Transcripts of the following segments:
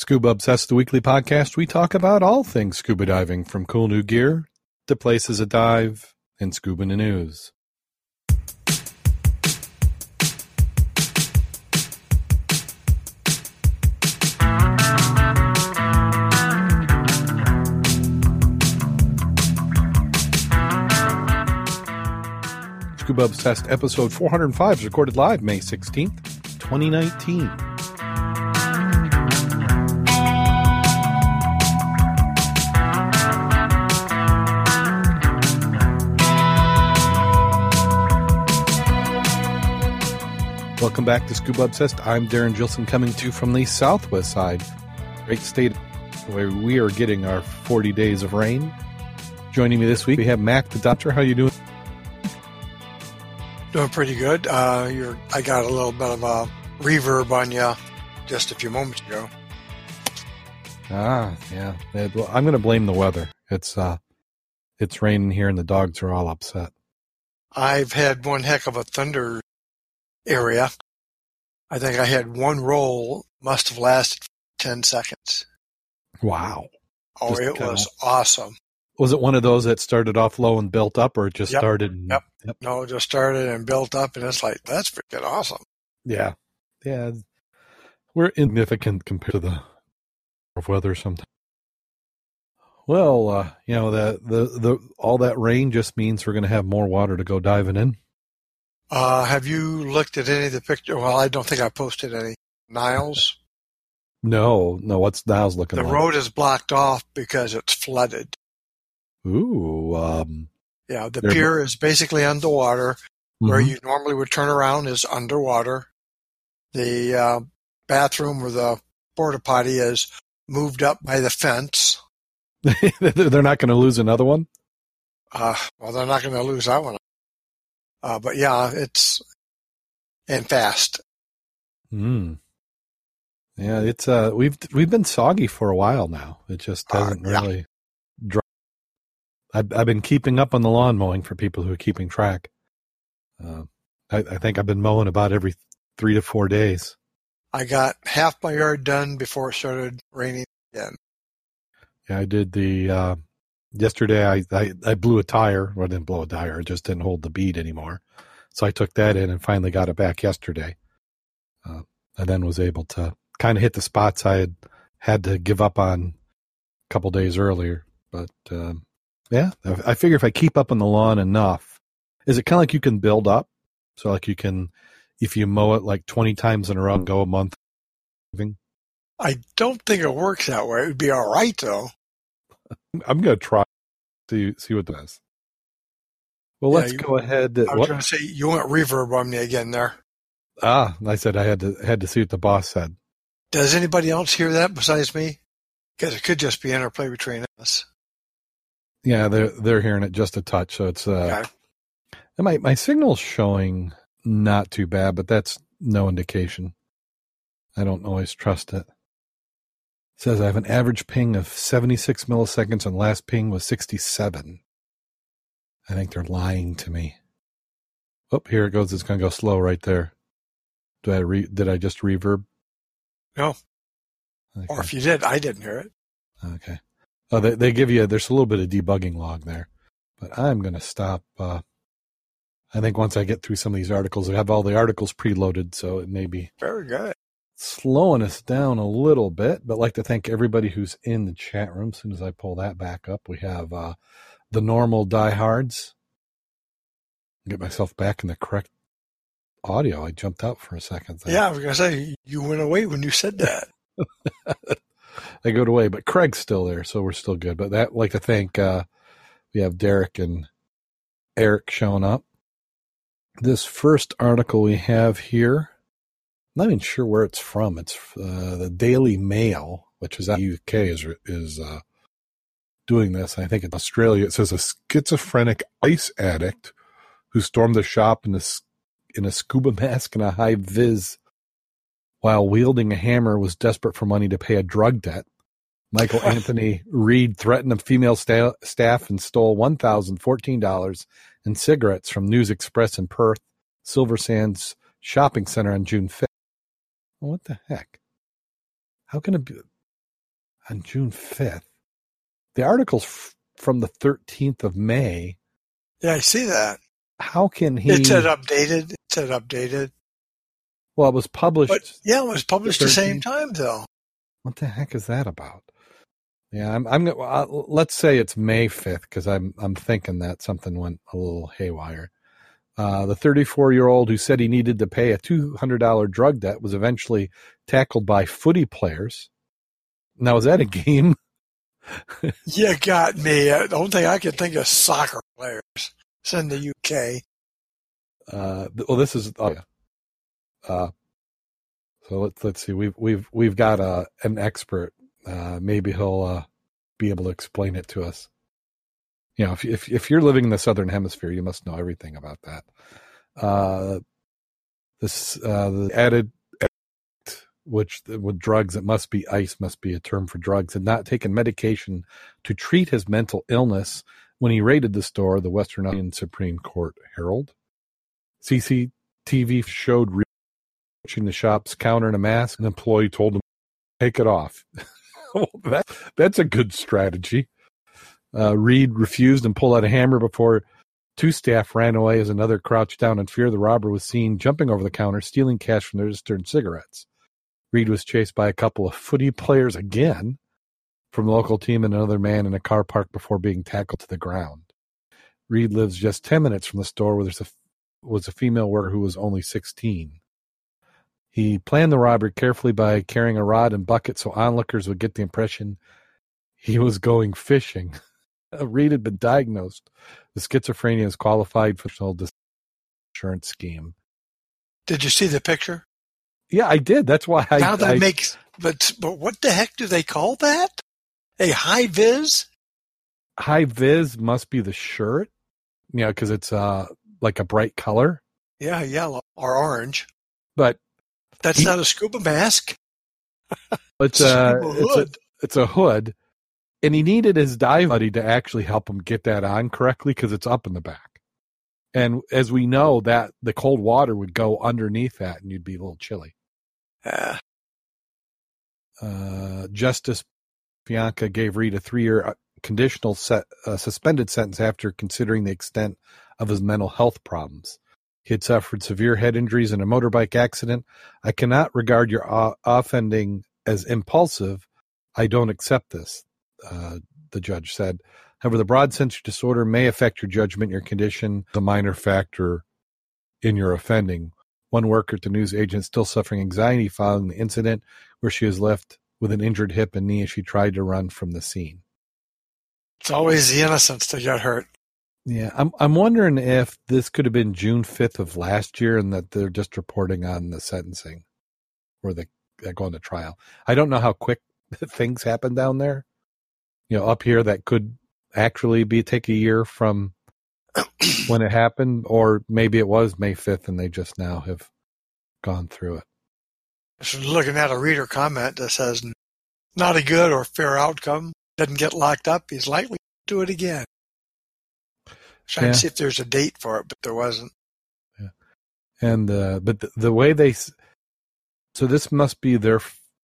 Scuba Obsessed, the weekly podcast. We talk about all things scuba diving, from cool new gear to places to dive and scuba news. Scuba Obsessed episode 405 is recorded live May 16th, 2019. Welcome back to Scuba Obsessed. I'm Darren Gilson coming to you from the southwest side. Great state where we are getting our 40 days of rain. Joining me this week, we have Mac the Doctor. How you doing? Doing pretty good. Uh, you're, I got a little bit of a reverb on you just a few moments ago. Ah, yeah. Well, I'm going to blame the weather. It's uh, it's raining here, and the dogs are all upset. I've had one heck of a thunder area. I think I had one roll, must have lasted 10 seconds. Wow. Oh, Just it kinda- was awesome. Was it one of those that started off low and built up, or it just Yep, started? and- yep. No, just started and built up, and it's like, that's freaking awesome. Yeah. Yeah. We're insignificant compared to the of weather sometimes. Well, uh, you know, the, the, the, all that rain just means we're going to have more water to go diving in. Uh, have you looked at any of the pictures? Well, I don't think I posted any. Niles? No, no, what's Niles looking at? The like? road is blocked off because it's flooded. Ooh, um, Yeah, the pier is basically underwater. Where mhm. you normally would turn around is underwater. The uh, bathroom or the porta potty is moved up by the fence. they're not going to lose another one. Uh, well, they're not going to lose that one. Uh, but yeah, it's and fast. Hmm. Yeah, it's uh, we've we've been soggy for a while now. It just Uh, doesn't yeah. really dry. I've I've been keeping up on the lawn mowing for people who are keeping track. Uh, I, I think I've been mowing about every three to four days. I got half my yard done before it started raining again. Yeah, I did the uh, yesterday. I, I I blew a tire. Well, I didn't blow a tire. It just didn't hold the bead anymore. So I took that in and finally got it back yesterday. Uh, and then was able to kind of hit the spots I had had to give up on a couple days earlier. But um, yeah, I, I figure if I keep up on the lawn enough, is it kind of like you can build up? So like you can, if you mow it like twenty times in a row go a month. I don't think it works that way. It would be all right though. I'm gonna try to see what that is. Well, Yeah, let's you- go ahead. I was What? going to say you went reverb on me again there. Ah, I said I had to had to see what the boss said. Does anybody else hear that besides me? Because it could just be interplay between us. Yeah, they're they're hearing it just a touch, so it's uh, Okay. my my signal's showing not too bad, but that's no indication. I don't always trust it. Says I have an average ping of 76 milliseconds, and last ping was 67. I think they're lying to me. Oh, here it goes. It's going to go slow right there. Did I re- did I just reverb? No. Okay. Or if you did, I didn't hear it. Okay. Oh, they they give you there's a little bit of debugging log there, but I'm going to stop. Uh, I think once I get through some of these articles, I have all the articles preloaded, so it may be Very good. Slowing us down a little bit. But I'd like to thank everybody who's in the chat room. As soon as I pull that back up, we have uh, the normal diehards. Get myself back in the correct audio. I jumped out for a second. there. Yeah, I was going to say, you went away when you said that. I go away, but Craig's still there, so we're still good. But that I'd like to thank uh we have Derek and Eric showing up. This first article we have here, not even sure where it's from. It's uh, the Daily Mail, which is out UK, is is uh, doing this. I think in Australia, it says a schizophrenic ice addict who stormed the shop in a in a scuba mask and a high vis while wielding a hammer was desperate for money to pay a drug debt. Michael Anthony Reed threatened a female sta- staff and stole $1,014 in cigarettes from News Express in Perth, Silver Sands shopping center on June 5th. What the heck? How can it be? on June 5th. The article's f- from the 13th of May. Yeah, I see that. How can he? It said updated. It said updated. well, it was published. But yeah, it was published the same time though. What the heck is that about? Yeah, I'm. I'm. gonna- Uh, let's say it's May 5th because I'm. I'm thinking that something went a little haywire. Uh, the 34 year old who said he needed to pay a $200 drug debt was eventually tackled by footy players. Now, is that a game? You got me. Uh, The only thing I can think of soccer players. It's in the UK. Uh, well, this is. Oh, yeah. Uh, so let's let's see. We've we've we've got a an expert. Uh, maybe he'll uh, be able to explain it to us. You know, if if if you're living in the southern hemisphere, you must know everything about that. Uh, this uh, the added which with drugs it must be ice must be a term for drugs had not taken medication to treat his mental illness when he raided the store the western Union supreme court herald. Cctv showed reaching the shop's counter in a mask an employee told him take it off. Well, that, that's a good strategy uh, reed refused and pulled out a hammer before Two staff ran away as another crouched down in fear. The robber was seen jumping over the counter, stealing cash from the register and cigarettes. Reed was chased by a couple of footy players again from the local team and another man in a car park before being tackled to the ground. Reed lives just 10 minutes from the store where there's a, was a female worker who was only 16. He planned the robbery carefully by carrying a rod and bucket so onlookers would get the impression he was going fishing. Reed had been diagnosed with schizophrenia as qualified for the insurance scheme. Did you see the picture? Yeah, I did. That's why I. now that I, makes. But but what the heck do they call that? A high vis? high vis must be the shirt. Yeah, because it's uh like a bright color. Yeah, yellow or orange. But That's He- not a scuba mask. it's It's a it's a it's a hood, and he needed his dive buddy to actually help him get that on correctly because it's up in the back. And as we know, that the cold water would go underneath that, and you'd be a little chilly. Yeah. uh, Justice Bianca gave Reed a three-year uh, conditional set, uh, suspended sentence after considering the extent of his mental health problems. He had suffered severe head injuries in a motorbike accident. I cannot regard your o- offending as impulsive. I don't accept this, uh, the judge said. However, the broad sensory disorder may affect your judgment, your condition, the minor factor in your offending. One worker at the news agent still suffering anxiety following the incident where she was left with an injured hip and knee as she tried to run from the scene. It's always the innocents that get hurt. Yeah, I'm I'm wondering if this could have been June 5th of last year and that they're just reporting on the sentencing or the going to trial. I don't know how quick things happen down there. You know, up here that could actually be take a year from when it happened or maybe it was May 5th and they just now have gone through it. Just looking at a reader comment that says, not a good or fair outcome, doesn't get locked up, he's likely to do it again. Trying Yeah. to see if there's a date for it, but there wasn't. Yeah. and uh but the, the way they so this must be their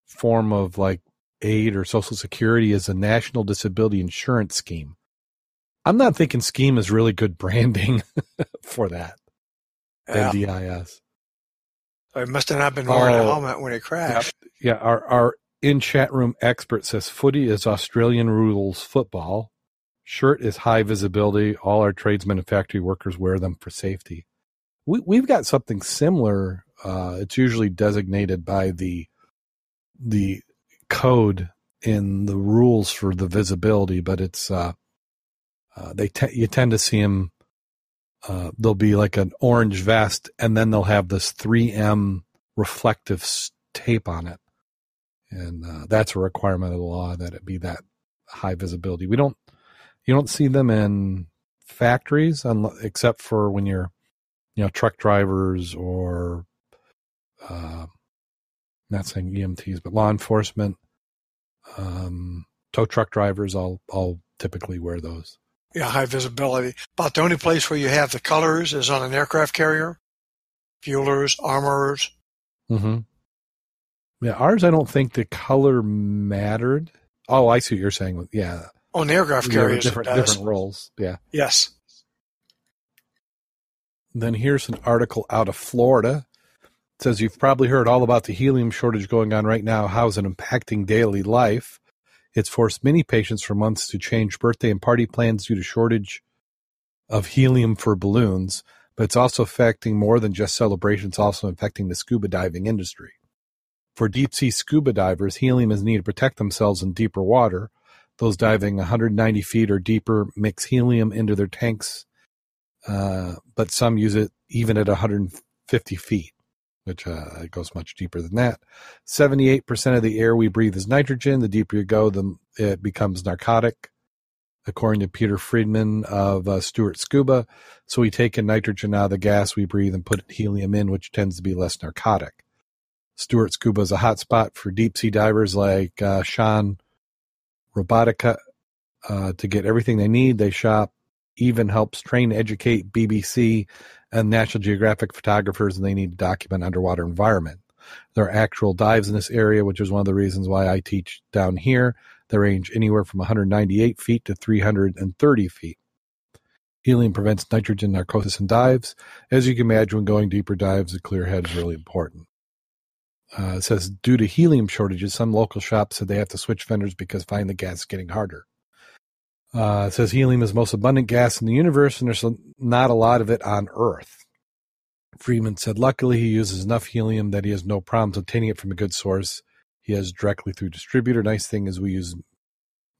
form of like aid or social security is a national disability insurance scheme i'm not thinking scheme is really good branding for that Yeah. ndis he must have not been wearing a Oh. helmet when it crashed. yeah our our in chat room expert says footy is australian rules football shirt is high visibility all our tradesmen and factory workers wear them for safety we, we've got something similar uh, it's usually designated by the the code in the rules for the visibility but it's uh, uh, they te- you tend to see them uh, there'll be like an orange vest and then they'll have this 3m reflective tape on it. And uh, that's a requirement of the law that it be that high visibility. We don't you don't see them in factories except for when you're you know truck drivers or uh, not saying EMTs but law enforcement um, tow truck drivers all all typically wear those Yeah, high visibility. About the only place where you have the colors is on an aircraft carrier. Fuelers, armorers. mm-hmm. yeah ours I don't think the color mattered Oh, I see what you're saying. Yeah, on aircraft Yeah, carriers. it different different roles. Yeah. Yes. Then here's an article out of Florida. Says you've probably heard all about the helium shortage going on right now. How's it impacting daily life? It's forced many patients for months to change birthday and party plans due to shortage of helium for balloons. But it's also affecting more than just celebrations, also affecting the scuba diving industry. For deep sea scuba divers, helium is needed to protect themselves in deeper water. Those diving 190 feet or deeper mix helium into their tanks uh, but some use it even at 150 feet, which uh, goes much deeper than that. 78% of the air we breathe is nitrogen. The deeper you go, the it becomes narcotic, according to Peter Friedman of uh, Stuart Scuba. So we take in nitrogen out of the gas we breathe and put helium in, which tends to be less narcotic. Stuart Scuba is a hot spot for deep sea divers like uh, Sean Robotica uh, to get everything they need. They shop even helps train, educate BBC and National Geographic photographers, and they need to document underwater environment. There are actual dives in this area, which is one of the reasons why I teach down here. They range anywhere from 198 feet to 330 feet. Helium prevents nitrogen narcosis in dives. As you can imagine, when going deeper dives, a clear head is really important. Uh, it says due to helium shortages, some local shops said they have to switch vendors because finding the gas is getting harder. Uh, it says helium is the most abundant gas in the universe, and there's not a lot of it on Earth. Freeman said, luckily, he uses enough helium that he has no problems obtaining it from a good source. He has directly through distributor. Nice thing is we use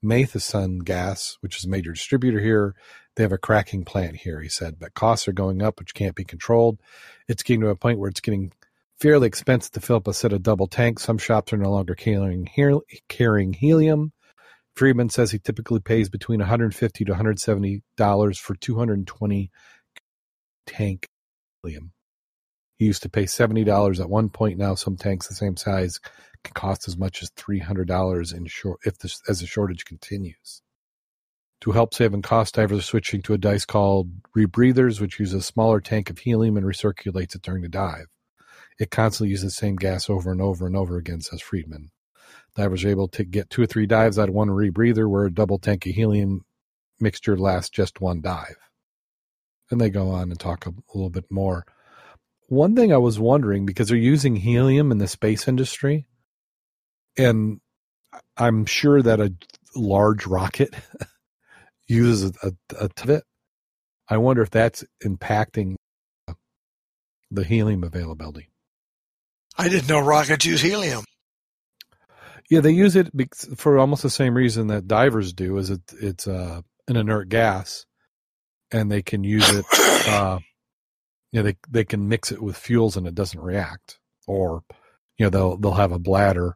Matheson gas, which is a major distributor here. They have a cracking plant here, he said, but costs are going up, which can't be controlled. It's getting to a point where it's getting fairly expensive to fill up a set of double tanks. Some shops are no longer carrying, carrying helium. Friedman says he typically pays between 150 to 170 dollars for 220 tank helium. He used to pay 70 dollars at one point. Now some tanks the same size can cost as much as 300 dollars in short if this as the shortage continues. To help save on cost, divers are switching to a device called rebreathers, which uses a smaller tank of helium and recirculates it during the dive. It constantly uses the same gas over and over and over again, says Friedman. Divers are able to get two or three dives out of one rebreather, where a double tank of helium mixture lasts just one dive. And they go on and talk a little bit more. One thing I was wondering because they're using helium in the space industry, and I'm sure that a large rocket uses a, a it. I wonder if that's impacting the helium availability. I didn't know rockets use helium. Yeah, they use it for almost the same reason that divers do. Is it it's uh, an inert gas, and they can use it. Uh, you know, they they can mix it with fuels and it doesn't react. Or, you know, they'll they'll have a bladder,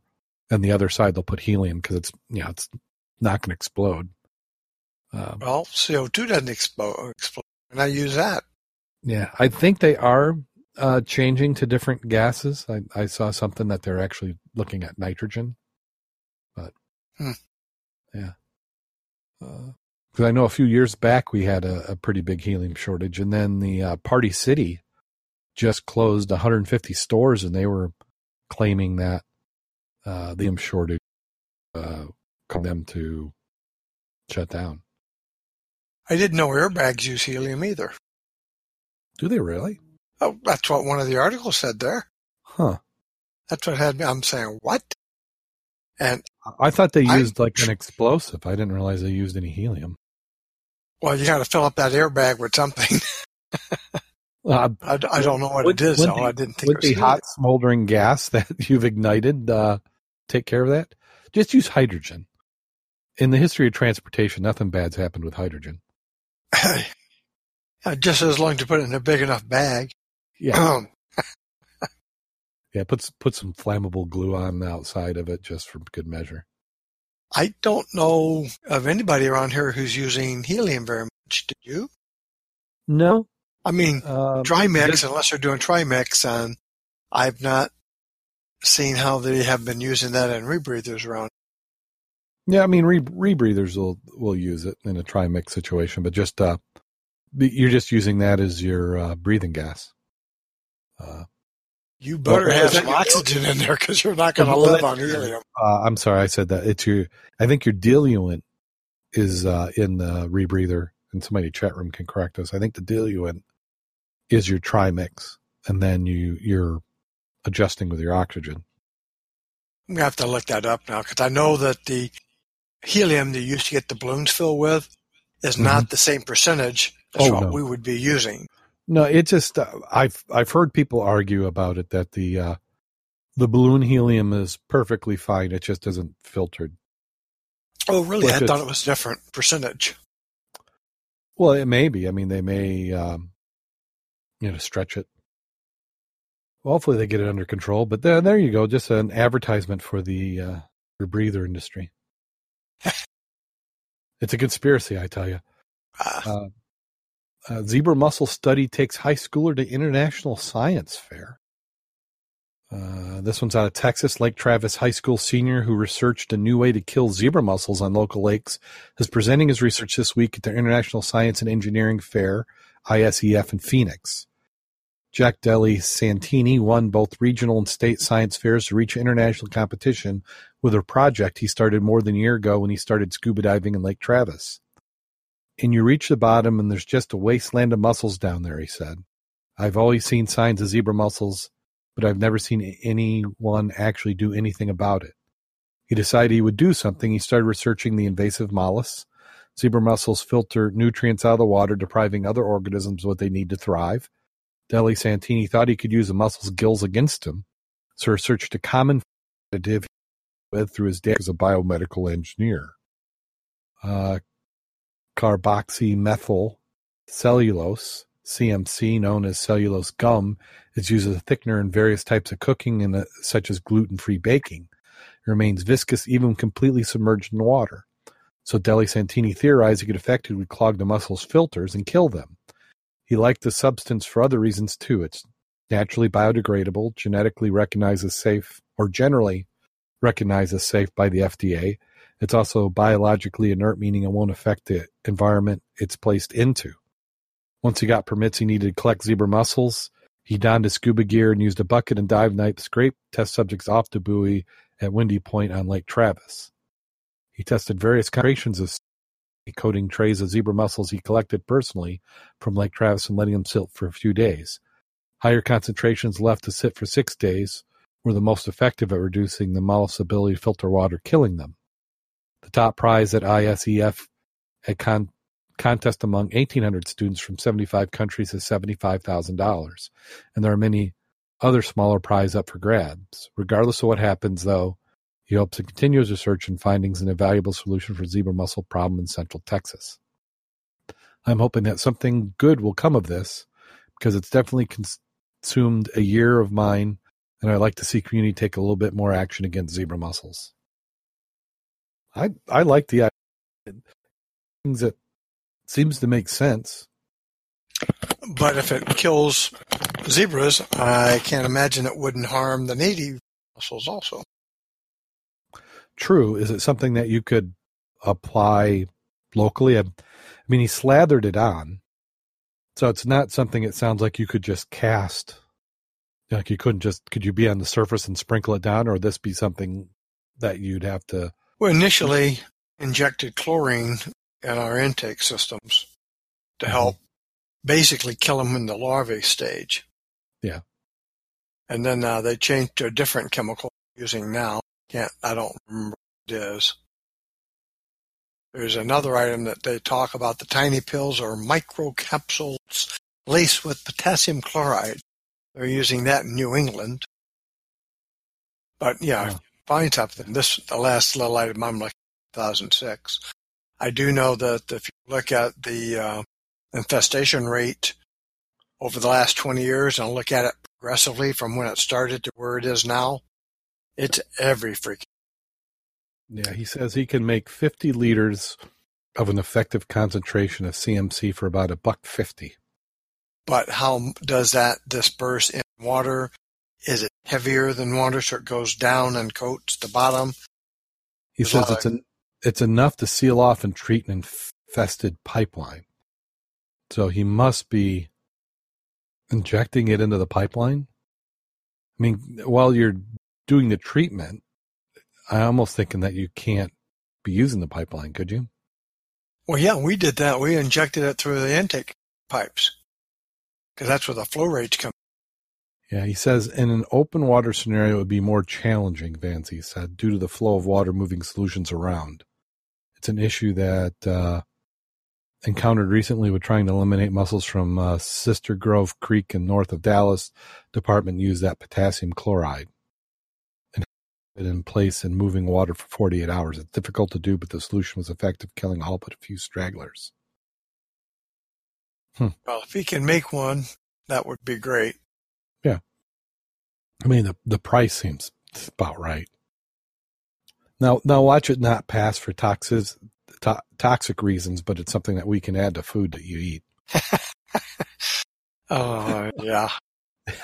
and the other side they'll put helium because it's you know it's not going to explode. Um, well, CO two doesn't explode, explode, and I use that. Yeah, I think they are uh, changing to different gases. I, I saw something that they're actually looking at nitrogen hmm. yeah, because uh, I know a few years back we had a, a, pretty big helium shortage, and then the uh, Party City just closed 150 stores, and they were claiming that uh, the helium shortage uh, caused them to shut down. I didn't know airbags use helium either. Do they really? Oh, that's what one of the articles said there. Huh. That's what had me. I'm saying what? And I thought they used I, like an explosive. I didn't realize they used any helium. Well, you got to fill up that airbag with something. uh, I, I, don't know what would, it is, though. I didn't think would the hot smoldering gas that you've ignited uh, take care of that? Just use hydrogen. In the history of transportation, nothing bad's happened with hydrogen. Just as long as you put it in a big enough bag. Yeah. Yeah, put put some flammable glue on the outside of it just for good measure. I don't know of anybody around here who's using helium very much. Do you? No. I mean, um, Trimix, unless they're doing Trimix, and I've not seen how they have been using that in rebreathers around. Yeah, I mean, re- rebreathers will will use it in a Trimix situation, but just uh, you're just using that as your uh, breathing gas. Uh, You better Well, have some your- oxygen in there because you're not going to live on helium. Uh, I'm sorry, I said that. It's your. I think your diluent is uh, in the rebreather, and somebody in the chat room can correct us. I think the diluent is your trimix, and then you you're adjusting with your oxygen. I'm gonna have to look that up now because I know that the helium that you used to get the balloons filled with is not the same percentage as Oh, what no. we would be using. No, it just uh, I've I've heard people argue about it that the uh, the balloon helium is perfectly fine. It just isn't filtered. Oh, really? Like I thought it was different percentage. Well, it may be. I mean, they may um, you know stretch it. Well, hopefully, they get it under control. But there, there you go. Just an advertisement for the uh, rebreather industry. it's a conspiracy, I tell you. Uh, Uh, zebra mussel study takes high schooler to international science fair. Uh, this one's out of Texas. Lake Travis High School senior who researched a new way to kill zebra mussels on local lakes is presenting his research this week at the International Science and Engineering Fair, ISEF in Phoenix. Jack Deli Santini won both regional and state science fairs to reach international competition with a project he started more than a year ago when he started scuba diving in Lake Travis. And you reach the bottom and there's just a wasteland of mussels down there, he said. I've always seen signs of zebra mussels, but I've never seen anyone actually do anything about it. He decided he would do something. He started researching the invasive mollusks. Zebra mussels filter nutrients out of the water, depriving other organisms what they need to thrive. Deli Santini thought he could use the mussel's gills against him, so he searched a common additive with through his dad as a biomedical engineer. Uh, carboxymethyl cellulose, CMC, known as cellulose gum, is used as a thickener in various types of cooking, and uh, such as gluten-free baking. It remains viscous even completely submerged in water. So Deli Santini theorized it could effectively clog the mussels' filters and kill them. He liked the substance for other reasons too. It's naturally biodegradable, genetically recognized as safe, or generally recognized as safe by the FDA. It's also biologically inert, meaning it won't affect the environment it's placed into. Once he got permits he needed to collect zebra mussels, he donned his scuba gear and used a bucket and dive knife to scrape test subjects off the buoy at Windy Point on Lake Travis. He tested various concentrations of coating trays of zebra mussels he collected personally from Lake Travis and letting them sit for a few days. Higher concentrations left to sit for six days were the most effective at reducing the mollusk's ability to filter water, killing them. The top prize at ISEF a con- contest among 1,800 students from 75 countries is $75,000, and there are many other smaller prizes up for grabs. Regardless of what happens, though, he hopes to continue his research and findings in a valuable solution for zebra mussel problem in central Texas. I'm hoping that something good will come of this because it's definitely consumed a year of mine, and I'd like to see community take a little bit more action against zebra mussels. I I like the idea. things that seems to make sense. but if it kills zebras, I can't imagine it wouldn't harm the native mussels also. True, is it something that you could apply locally? I, I mean, he slathered it on, so it's not something. It sounds like you could just cast. Like you couldn't just could you be on the surface and sprinkle it down, or this be something that you'd have to? We initially injected chlorine in our intake systems to Mm-hmm. help basically kill them in the larvae stage. Yeah. And then uh, they changed to a different chemical using now. Can't I don't remember what it is. There's another item that they talk about. The tiny pills are microcapsules laced with potassium chloride. They're using that in New England. But yeah. Find something. This the last little item I'm like 2006. I do know that if you look at the uh, infestation rate over the last 20 years and look at it progressively from when it started to where it is now, it's every freaking. Yeah, he says he can make fifty liters of an effective concentration of CMC for about a buck fifty. But how does that disperse in water? Is it heavier than water so it goes down and coats the bottom? He There's says it's an it's enough to seal off and treat an infested pipeline. So he must be injecting it into the pipeline. I mean, while you're doing the treatment, I'm almost thinking that you can't be using the pipeline, could you? Well, yeah, we did that. We injected it through the intake pipes because that's where the flow rates come. Yeah, he says in an open water scenario, it would be more challenging, Vancy said, due to the flow of water moving solutions around. It's an issue that uh, encountered recently with trying to eliminate mussels from uh, Sister Grove Creek in north of Dallas. Department used that potassium chloride and it in place in moving water for 48 hours. It's difficult to do, but the solution was effective, killing all but a few stragglers. Hmm. Well, if he can make one, that would be great. I mean, the, the price seems about right. Now, now watch it not pass for toxins, to- toxic reasons, but it's something that we can add to food that you eat. oh yeah.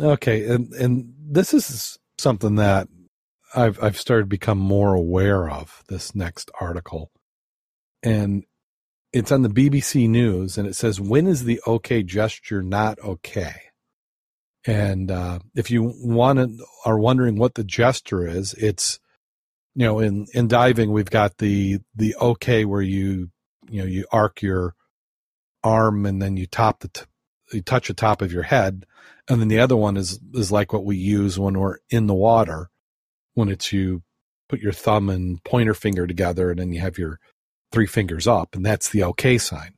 okay, and and this is something that I've I've started to become more aware of. This next article, and it's on the BBC News, and it says, "When is the okay gesture not okay?" And uh, if you want to, are wondering what the gesture is, it's you know, in in diving, we've got the the okay where you you know you arc your arm and then you top the t- you touch the top of your head, and then the other one is is like what we use when we're in the water, when it's you put your thumb and pointer finger together, and then you have your three fingers up, and that's the okay sign.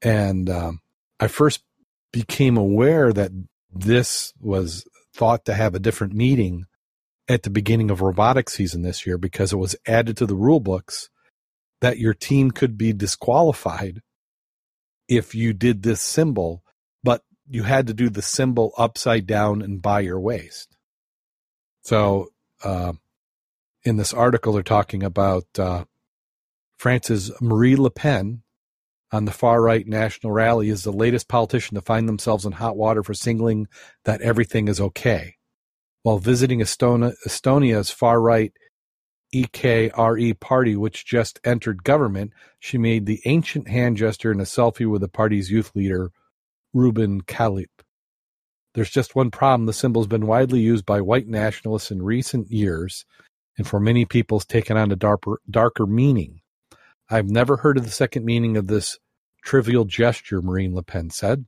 And um, I first became aware that this was thought to have a different meaning at the beginning of robotic season this year because it was added to the rule books that your team could be disqualified if you did this symbol, but you had to do the symbol upside down and by your waist. So, uh, in this article, they're talking about uh, France's Marie Le Pen on the far right national rally is the latest politician to find themselves in hot water for singling that everything is okay. While visiting Estonia, Estonia's far right EKRE party, which just entered government, she made the ancient hand gesture in a selfie with the party's youth leader, Ruuben Kaalep. There's just one problem. The symbol's been widely used by white nationalists in recent years, and for many people, it's taken on a darker, darker meaning. I've never heard of the second meaning of this trivial gesture, Marine Le Pen said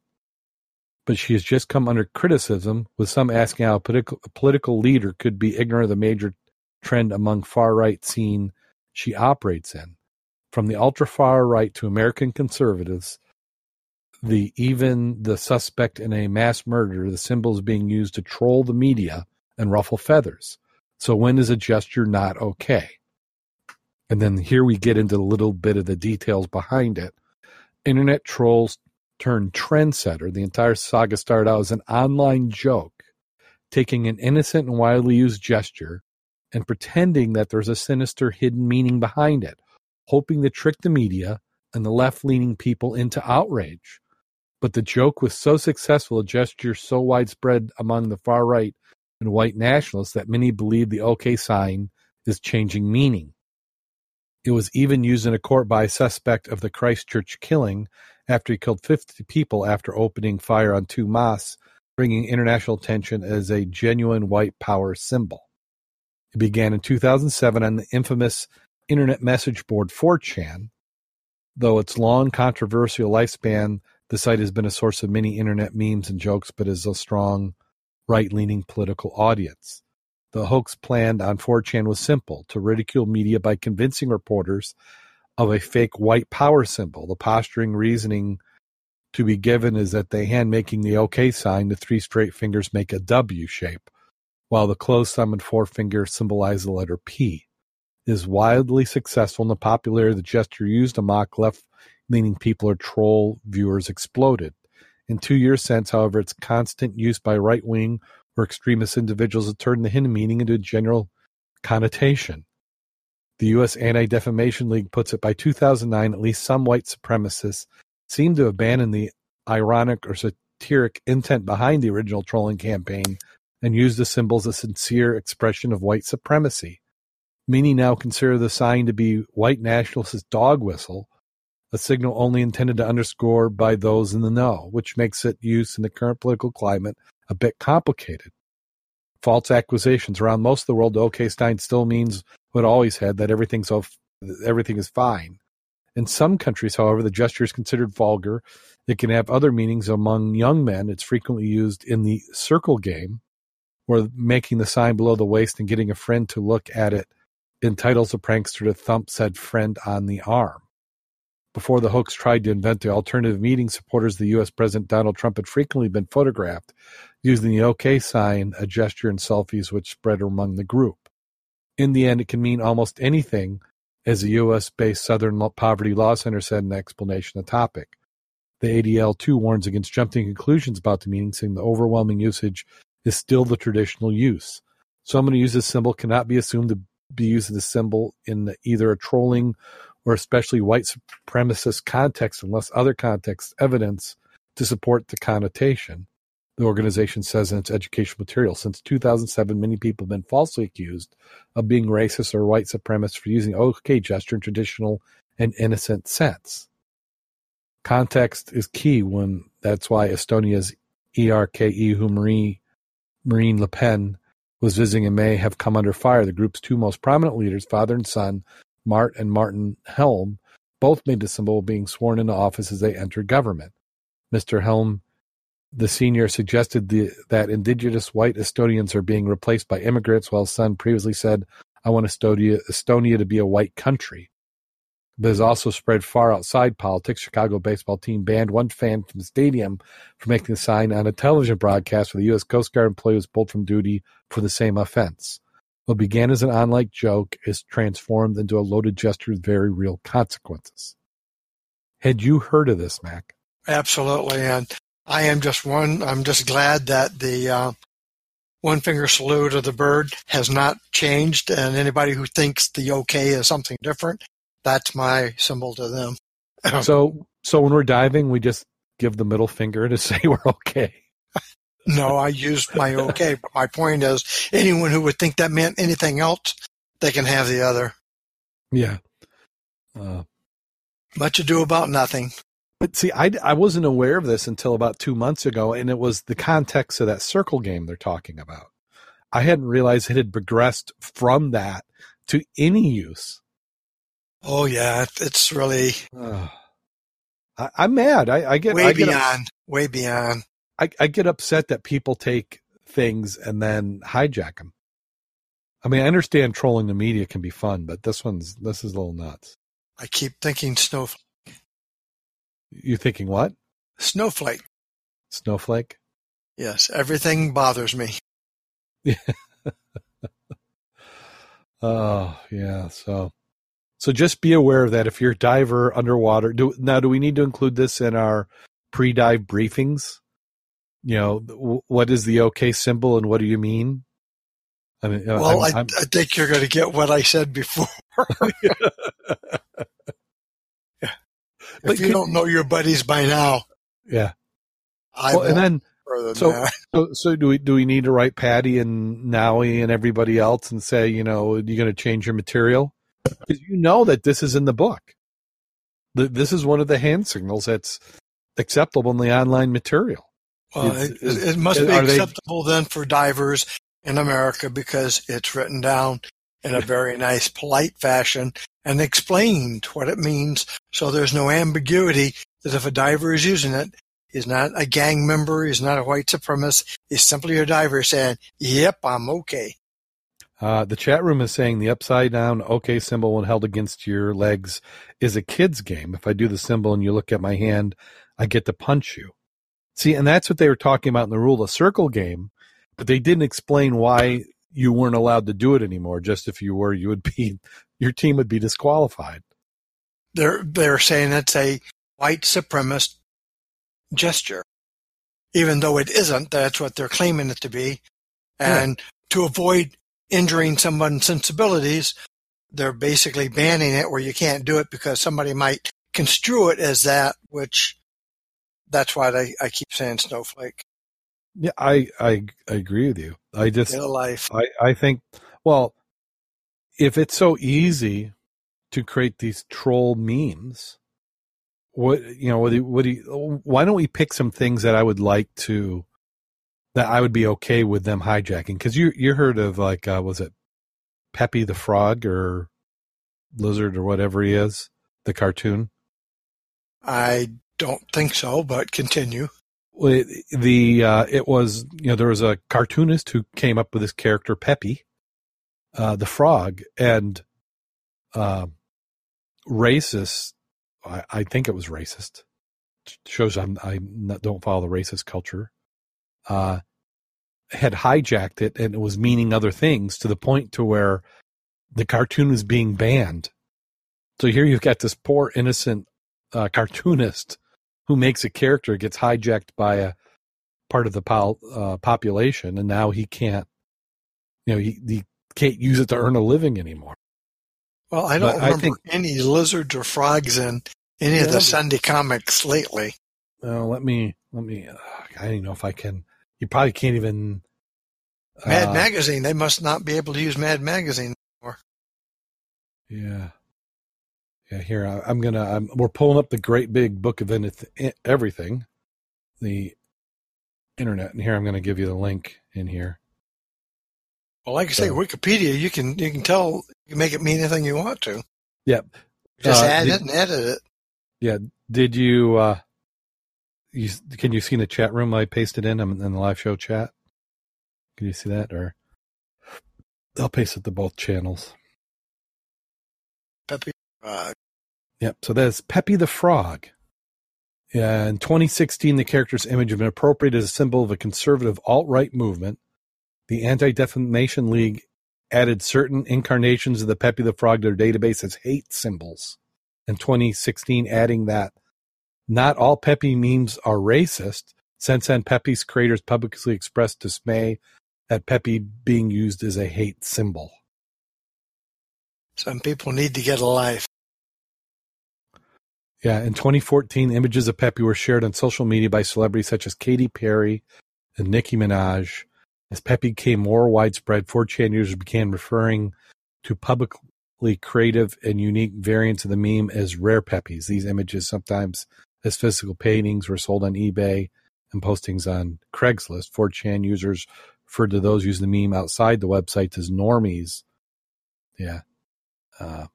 but she has just come under criticism, with some asking how a political, a political leader could be ignorant of the major trend among far right scene she operates in. From the ultra far right to American conservatives, the even the suspect in a mass murder, the symbol is being used to troll the media and ruffle feathers. So when is a gesture not okay? And then here we get into a little bit of the details behind it. Internet trolls turned trendsetter. The entire saga started out as an online joke, taking an innocent and widely used gesture and pretending that there's a sinister hidden meaning behind it, hoping to trick the media and the left leaning people into outrage. But the joke was so successful, a gesture so widespread among the far right and white nationalists that many believe the OK sign is changing meaning. It was even used in a court by a suspect of the Christchurch killing after he killed 50 people after opening fire on two mosques, bringing international attention as a genuine white power symbol. It began in 2007 on the infamous internet message board 4chan. Though its long controversial lifespan, the site has been a source of many internet memes and jokes, but is a strong right leaning political audience. The hoax planned on 4chan was simple to ridicule media by convincing reporters of a fake white power symbol. The posturing reasoning to be given is that the hand making the OK sign, the three straight fingers make a W shape, while the closed thumb and forefinger symbolize the letter P. It is wildly successful in the popularity of the gesture used to mock left leaning people or troll viewers exploded. In two years since, however, its constant use by right wing or extremist individuals has turned the hidden meaning into a general connotation. The U.S. Anti-Defamation League puts it by 2009, at least some white supremacists seem to abandon the ironic or satiric intent behind the original trolling campaign and use the symbol as a sincere expression of white supremacy. Many now consider the sign to be white nationalists' dog whistle, a signal only intended to underscore by those in the know, which makes its use in the current political climate a bit complicated. False accusations around most of the world, OK Stein still means what always had that everything's off, everything is fine. In some countries, however, the gesture is considered vulgar. It can have other meanings among young men. It's frequently used in the circle game, where making the sign below the waist and getting a friend to look at it entitles a prankster to thump said friend on the arm. Before the hoax tried to invent the alternative meeting, supporters of the U.S. President Donald Trump had frequently been photographed using the OK sign, a gesture, and selfies which spread among the group. In the end, it can mean almost anything, as the U.S. based Southern Poverty Law Center said in explanation of the topic. The ADL too warns against jumping conclusions about the meaning, saying the overwhelming usage is still the traditional use. Someone who uses symbol cannot be assumed to be using the symbol in either a trolling or especially white supremacist context unless other context evidence to support the connotation. The organization says in its educational material since 2007, many people have been falsely accused of being racist or white supremacist for using OK gesture in traditional and innocent sense. Context is key when that's why Estonia's ERKE, who Marie, Marine Le Pen was visiting in May, have come under fire. The group's two most prominent leaders, father and son, Mart and Martin Helme, both made the symbol of being sworn into office as they entered government. Mr. Helme, the senior, suggested the, that indigenous white Estonians are being replaced by immigrants, while son previously said, I want Estonia, Estonia to be a white country. But has also spread far outside politics. Chicago baseball team banned one fan from the stadium for making a sign on a television broadcast where the U.S. Coast Guard employee was pulled from duty for the same offense. What began as an on-like joke is transformed into a loaded gesture with very real consequences. Had you heard of this, Mac? Absolutely, and I am just one. I'm just glad that the uh, one finger salute of the bird has not changed, and anybody who thinks the OK is something different, that's my symbol to them. so, so when we're diving, we just give the middle finger to say we're okay. No, I used my okay, but my point is anyone who would think that meant anything else, they can have the other. Yeah. Uh, Much ado about nothing. But see, I, I wasn't aware of this until about two months ago, and it was the context of that circle game they're talking about. I hadn't realized it had progressed from that to any use. Oh yeah, it's really. Uh, I, am mad. I, I get way I get beyond, way beyond. I, I get upset that people take things and then hijack them. I mean, I understand trolling the media can be fun, but this one's this is a little nuts. I keep thinking snowflake. You thinking what? Snowflake. Snowflake. Yes, everything bothers me. Oh yeah. So, so just be aware of that. If you're a diver underwater, do now. Do we need to include this in our pre-dive briefings? you know, what is the OK symbol and what do you mean? I mean, uh, well, I'm, I, I'm, I think you're going to get what I said before. yeah. If you, don't know your buddies by now, yeah. I well, and then so, so so do we do we need to write PADI and NAUI and everybody else and say you know you're going to change your material because you know that this is in the book. The, this is one of the hand signals that's acceptable in the online material. Well, it, it, must be acceptable they... then for divers in America because it's written down in a very nice, polite fashion and explained what it means. So there's no ambiguity that if a diver is using it, he's not a gang member, he's not a white supremacist, he's simply a diver saying, yep, I'm okay. Uh, the chat room is saying the upside down OK symbol when held against your legs is a kid's game. If I do the symbol and you look at my hand, I get to punch you. See, and that's what they were talking about in the rule of circle game, but they didn't explain why you weren't allowed to do it anymore. Just if you were, you would be, your team would be disqualified. They're they're saying it's a white supremacist gesture, even though it isn't. That's what they're claiming it to be, and yeah. to avoid injuring someone's sensibilities, they're basically banning it where you can't do it because somebody might construe it as that, which that's why I, I keep saying snowflake. Yeah, I, I I agree with you. I just in life. I, I think well, if it's so easy to create these troll memes, what you know, what do, what do you, why don't we pick some things that I would like to that I would be okay with them hijacking because you you heard of like uh, was it Peppy the Frog or Lizard or whatever he is the cartoon. I don't think so, but continue. Well, it, the uh, it was you know there was a cartoonist who came up with this character Peppy, uh, the frog, and uh, racist. I, I think it was racist. Shows I'm I don't follow the racist culture. Uh, had hijacked it and it was meaning other things to the point to where the cartoon was being banned. So here you've got this poor innocent uh, cartoonist who makes a character gets hijacked by a part of the pol- uh, population, and now he can't, you know, he, he can't use it to earn a living anymore. Well, I don't but remember I think, any lizards or frogs in any yeah, of the Sunday comics lately. Well, let me let me. Uh, I don't know if I can. You probably can't even. Mad uh, Magazine. They must not be able to use Mad Magazine anymore. Yeah. Yeah, here I, am gonna. I'm, we're pulling up the great big book of everything, the internet, and here I'm gonna give you the link in here. Well, like I so, say, Wikipedia, you can you can tell you can make it mean anything you want to. Yep. Just uh, add did, it and edit it. Yeah. Did you? uh you can you see in the chat room I pasted in in the live show chat? Can you see that or? I'll paste it to both channels. Pepe Frog. Yep. So that's Pepe the Frog. Yeah, in 2016, the character's image had been appropriated as a symbol of a conservative alt right movement. The Anti Defamation League added certain incarnations of the Pepe the Frog to their database as hate symbols. In 2016, adding that not all Pepe memes are racist. Since then, Pepe's creators publicly expressed dismay at Pepe being used as a hate symbol. Some people need to get a life. Yeah, in 2014, images of Pepe were shared on social media by celebrities such as Katy Perry and Nicki Minaj. As Pepe became more widespread, 4chan users began referring to publicly creative and unique variants of the meme as rare Pepes. These images, sometimes as physical paintings, were sold on eBay and postings on Craigslist. 4chan users referred to those using the meme outside the website as normies. Yeah, uh,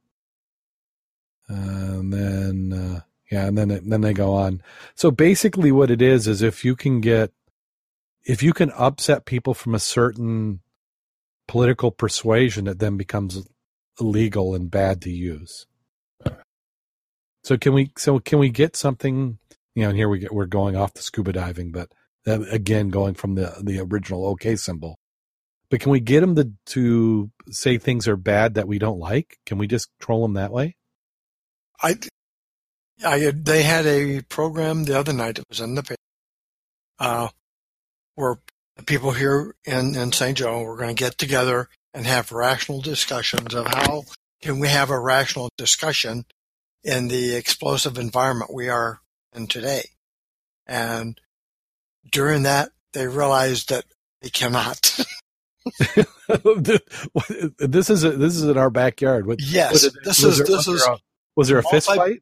and then uh, yeah, and then then they go on. So basically, what it is is if you can get if you can upset people from a certain political persuasion, it then becomes illegal and bad to use. So can we? So can we get something? You know, and here we get we're going off the scuba diving, but again, going from the the original OK symbol. But can we get them to, to say things are bad that we don't like? Can we just troll them that way? I, I, they had a program the other night. It was in the paper, uh, where people here in, in St. Joe were going to get together and have rational discussions of how can we have a rational discussion in the explosive environment we are in today. And during that, they realized that they cannot. this is a, this is in our backyard. What, yes, what this is there, this is. A, was there a fist fight?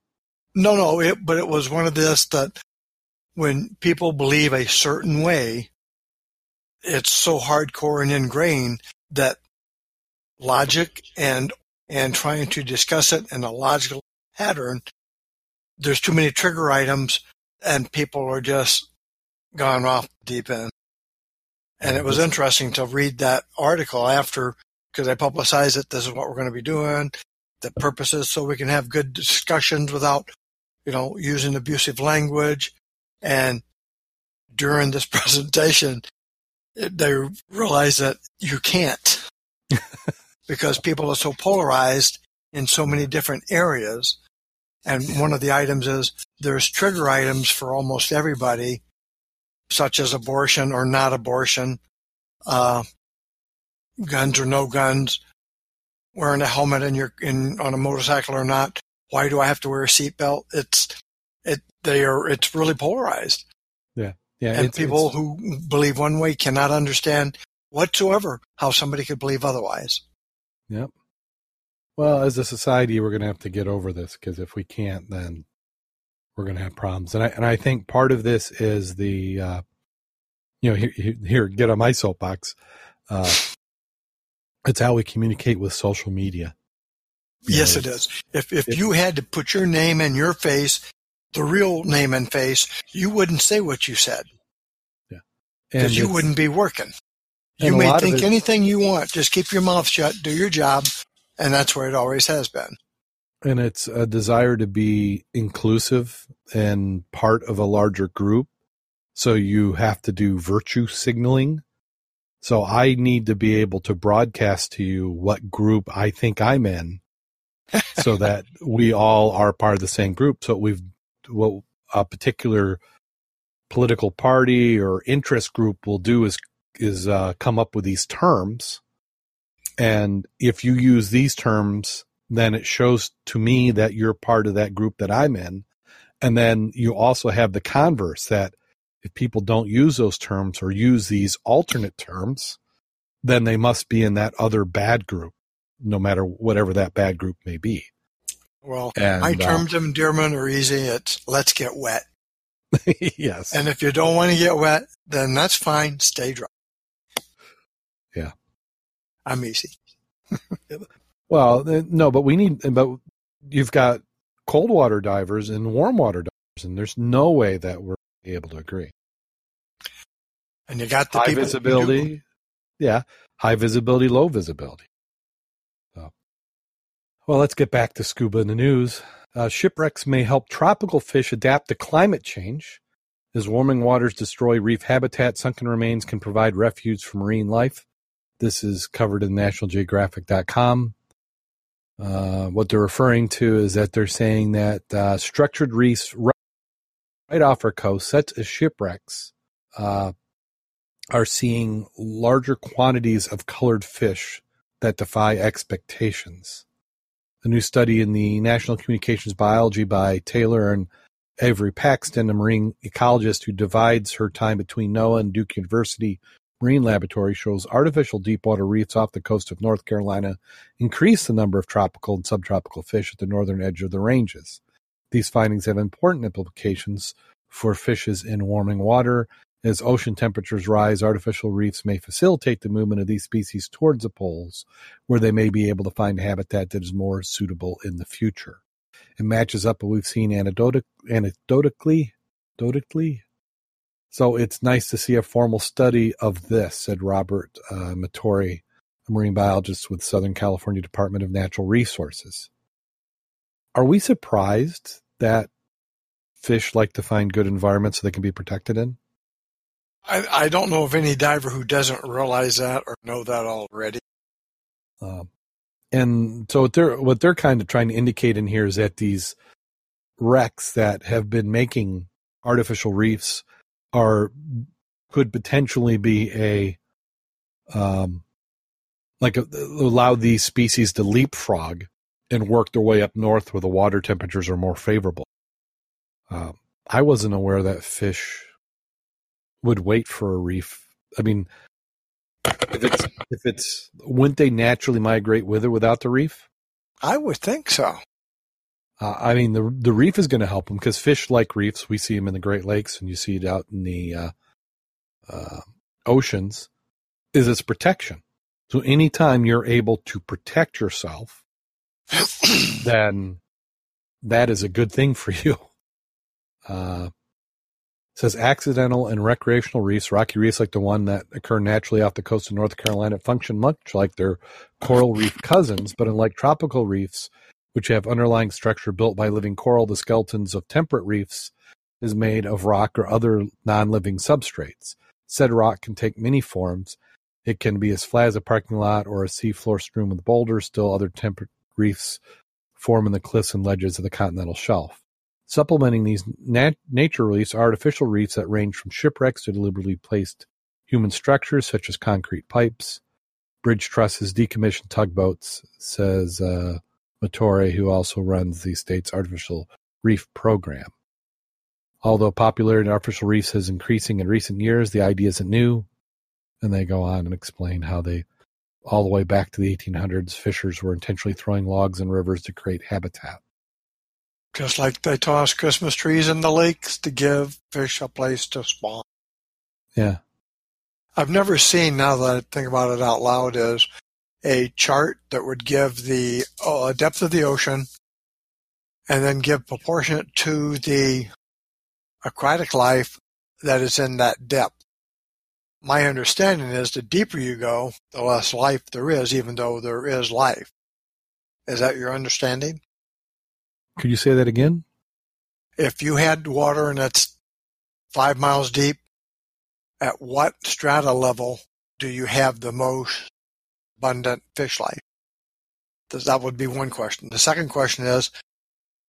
No, no, it, but it was one of this that when people believe a certain way, it's so hardcore and ingrained that logic and and trying to discuss it in a logical pattern, there's too many trigger items, and people are just gone off the deep end. And it was mm-hmm. interesting to read that article after because I publicized it. This is what we're going to be doing. The purposes so we can have good discussions without, you know, using abusive language. And during this presentation, they realize that you can't because people are so polarized in so many different areas. And one of the items is there's trigger items for almost everybody such as abortion or not abortion, uh, guns or no guns, wearing a helmet in your in on a motorcycle or not. Why do I have to wear a seatbelt? It's it they are it's really polarized. Yeah. And it's, people it's, who believe one way cannot understand whatsoever how somebody could believe otherwise. Yep. Well, as a society, we're going to have to get over this because if we can't, then we're going to have problems. And I and I think part of this is the uh, you know, here, here get on my soapbox. Uh, it's how we communicate with social media. You yes, know, it is. If if you had to put your name and your face, the real name and face, you wouldn't say what you said. Yeah, because you wouldn't be working. You may think it, anything you want. Just keep your mouth shut, do your job, and that's where it always has been. And it's a desire to be inclusive and part of a larger group. So you have to do virtue signaling. So I need to be able to broadcast to you what group I think I'm in so that we all are part of the same group. So we've, what a particular political party or interest group will do is is uh, come up with these terms, and if you use these terms, then it shows to me that you're part of that group that I'm in, and then you also have the converse that if people don't use those terms or use these alternate terms, then they must be in that other bad group, no matter whatever that bad group may be. Well, and, my uh, terms uh, of endearment are easy. It's let's get wet. yes. And if you don't want to get wet, then that's fine. Stay dry. Yeah. I'm easy. well, no, but we need, but you've got cold water divers and warm water divers, and there's no way that we're able to agree. And you got the high visibility. Yeah. High visibility, low visibility. Well, let's get back to scuba in the news. Uh, shipwrecks may help tropical fish adapt to climate change. As warming waters destroy reef habitat, sunken remains can provide refuge for marine life. This is covered in nationalgeographic.com. Uh, what they're referring to is that they're saying that uh, structured reefs right, right, off our coast, such as shipwrecks, uh, are seeing larger quantities of colored fish that defy expectations. A new study in the National Communications Biology by Taylor and Avery Paxton, a marine ecologist who divides her time between NOAA and Duke University Marine Laboratory shows artificial deepwater reefs off the coast of North Carolina increase the number of tropical and subtropical fish at the northern edge of the ranges. These findings have important implications for fishes in warming water. As ocean temperatures rise, artificial reefs may facilitate the movement of these species towards the poles, where they may be able to find habitat that is more suitable in the future. It matches up what we've seen anecdotic, so it's nice to see a formal study of this, said Robert uh, Martore, a marine biologist with Southern California Department of Natural Resources. Are we surprised that fish like to find good environments so they can be protected in? I, I don't know of any diver who doesn't realize that or know that already. Um, and so what they're what they're kind of trying to indicate in here is that these wrecks that have been making artificial reefs are could potentially be a um like a, allow these species to leapfrog and work their way up north where the water temperatures are more favorable. Uh, I wasn't aware that fish would wait for a reef. I mean, if it's if it's wouldn't they naturally migrate with or without the reef? I would think so. Uh, I mean, the the reef is going to help them because fish like reefs. We see them in the Great Lakes, and you see it out in the uh, uh, oceans. Is its protection. So anytime you're able to protect yourself, then that is a good thing for you. Uh, says accidental and recreational reefs, rocky reefs like the one that occur naturally off the coast of North Carolina, function much like their coral reef cousins, but unlike tropical reefs, which have underlying structure built by living coral, the skeletons of temperate reefs is made of rock or other non-living substrates. Said rock can take many forms. It can be as flat as a parking lot or a seafloor strewn with boulders. Still, other temperate reefs form in the cliffs and ledges of the continental shelf. Supplementing these nat- nature reefs are artificial reefs that range from shipwrecks to deliberately placed human structures such as concrete pipes, bridge trusses, decommissioned tugboats, says uh, Martore, who also runs the state's artificial reef program. Although popularity in artificial reefs is increasing in recent years, the idea isn't new. And they go on and explain how they, all the way back to the 1800s, fishers were intentionally throwing logs in rivers to create habitat. Just like they toss Christmas trees in the lakes to give fish a place to spawn. Yeah. I've never seen, now that I think about it out loud, is a chart that would give the uh, depth of the ocean and then give proportionate to the aquatic life that is in that depth. My understanding is the deeper you go, the less life there is, even though there is life. Is that your understanding? Could you say that again? If you had water and it's five miles deep, at what strata level do you have the most abundant fish life? That would be one question. The second question is,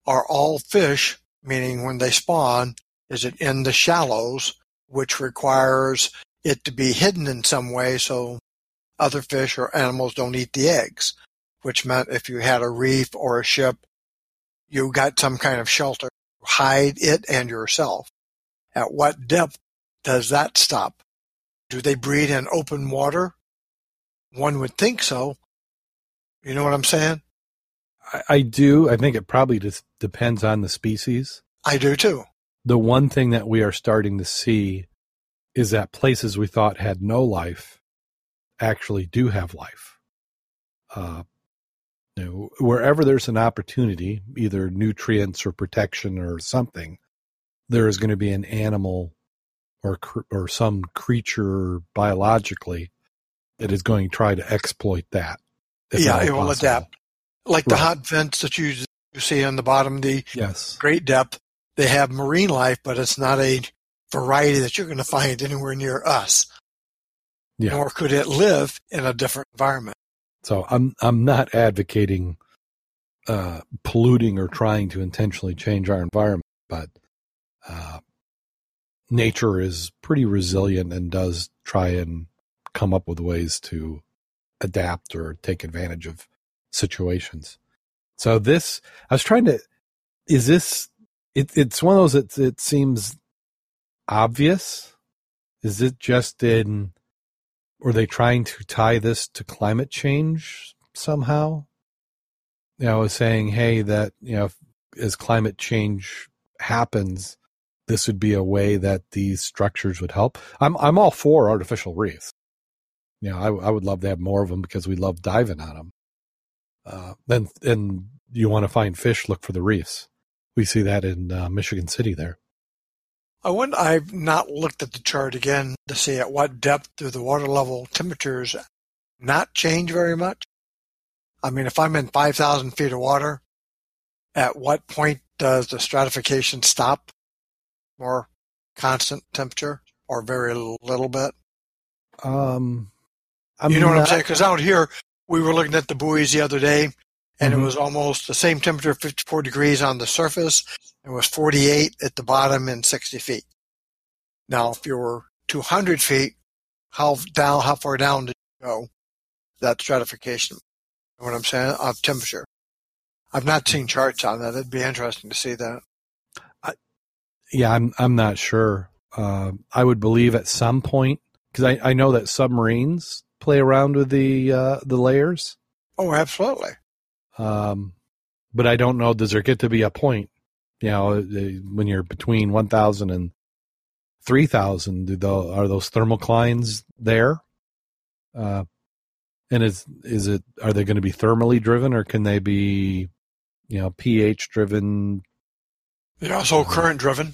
are all fish, meaning when they spawn, is it in the shallows, which requires it to be hidden in some way so other fish or animals don't eat the eggs, which meant if you had a reef or a ship, you got some kind of shelter, hide it and yourself. At what depth does that stop? Do they breed in open water? One would think so. You know what I'm saying? I, I do. I think it probably just depends on the species. I do too. The one thing that we are starting to see is that places we thought had no life actually do have life. Uh, you know, wherever there's an opportunity, either nutrients or protection or something, there is going to be an animal or or some creature biologically that is going to try to exploit that. Yeah, it will adapt. Like right. the hot vents that you you see on the bottom, the yes. great depth, they have marine life, but it's not a variety that you're going to find anywhere near us. Yeah. Nor could it live in a different environment. So I'm I'm not advocating uh, polluting or trying to intentionally change our environment, but uh, nature is pretty resilient and does try and come up with ways to adapt or take advantage of situations. So this, I was trying to, is this, it, it's one of those that it seems obvious? Is it just in, were they trying to tie this to climate change somehow? You know, I was saying, hey, that, you know, as climate change happens, this would be a way that these structures would help. I'm, I'm all for artificial reefs. You know, I, I would love to have more of them because we love diving on them. Uh, then, and you want to find fish, look for the reefs. We see that in uh, Michigan City there. I wouldn't, I've not looked at the chart again to see at what depth do the water level temperatures not change very much. I mean, if I'm in 5,000 feet of water, at what point does the stratification stop? More constant temperature or very little bit? Um, I'm you know what not, I'm saying? Because out here, we were looking at the buoys the other day, and mm-hmm. it was almost the same temperature, 54 degrees on the surface. It was 48 at the bottom and 60 feet. Now, if you were 200 feet, how down, how far down did you go? That stratification. You know what I'm saying? Of temperature. I've not seen charts on that. It'd be interesting to see that. I, yeah, I'm I'm not sure. Uh, I would believe at some point because I, I know that submarines play around with the uh, the layers. Oh, absolutely. Um, but I don't know. Does there get to be a point? You know, when you're between one thousand and three thousand, do the, are those thermoclines there? Uh, and is is it are they going to be thermally driven or can they be, you know, pH driven? Yeah, so current driven.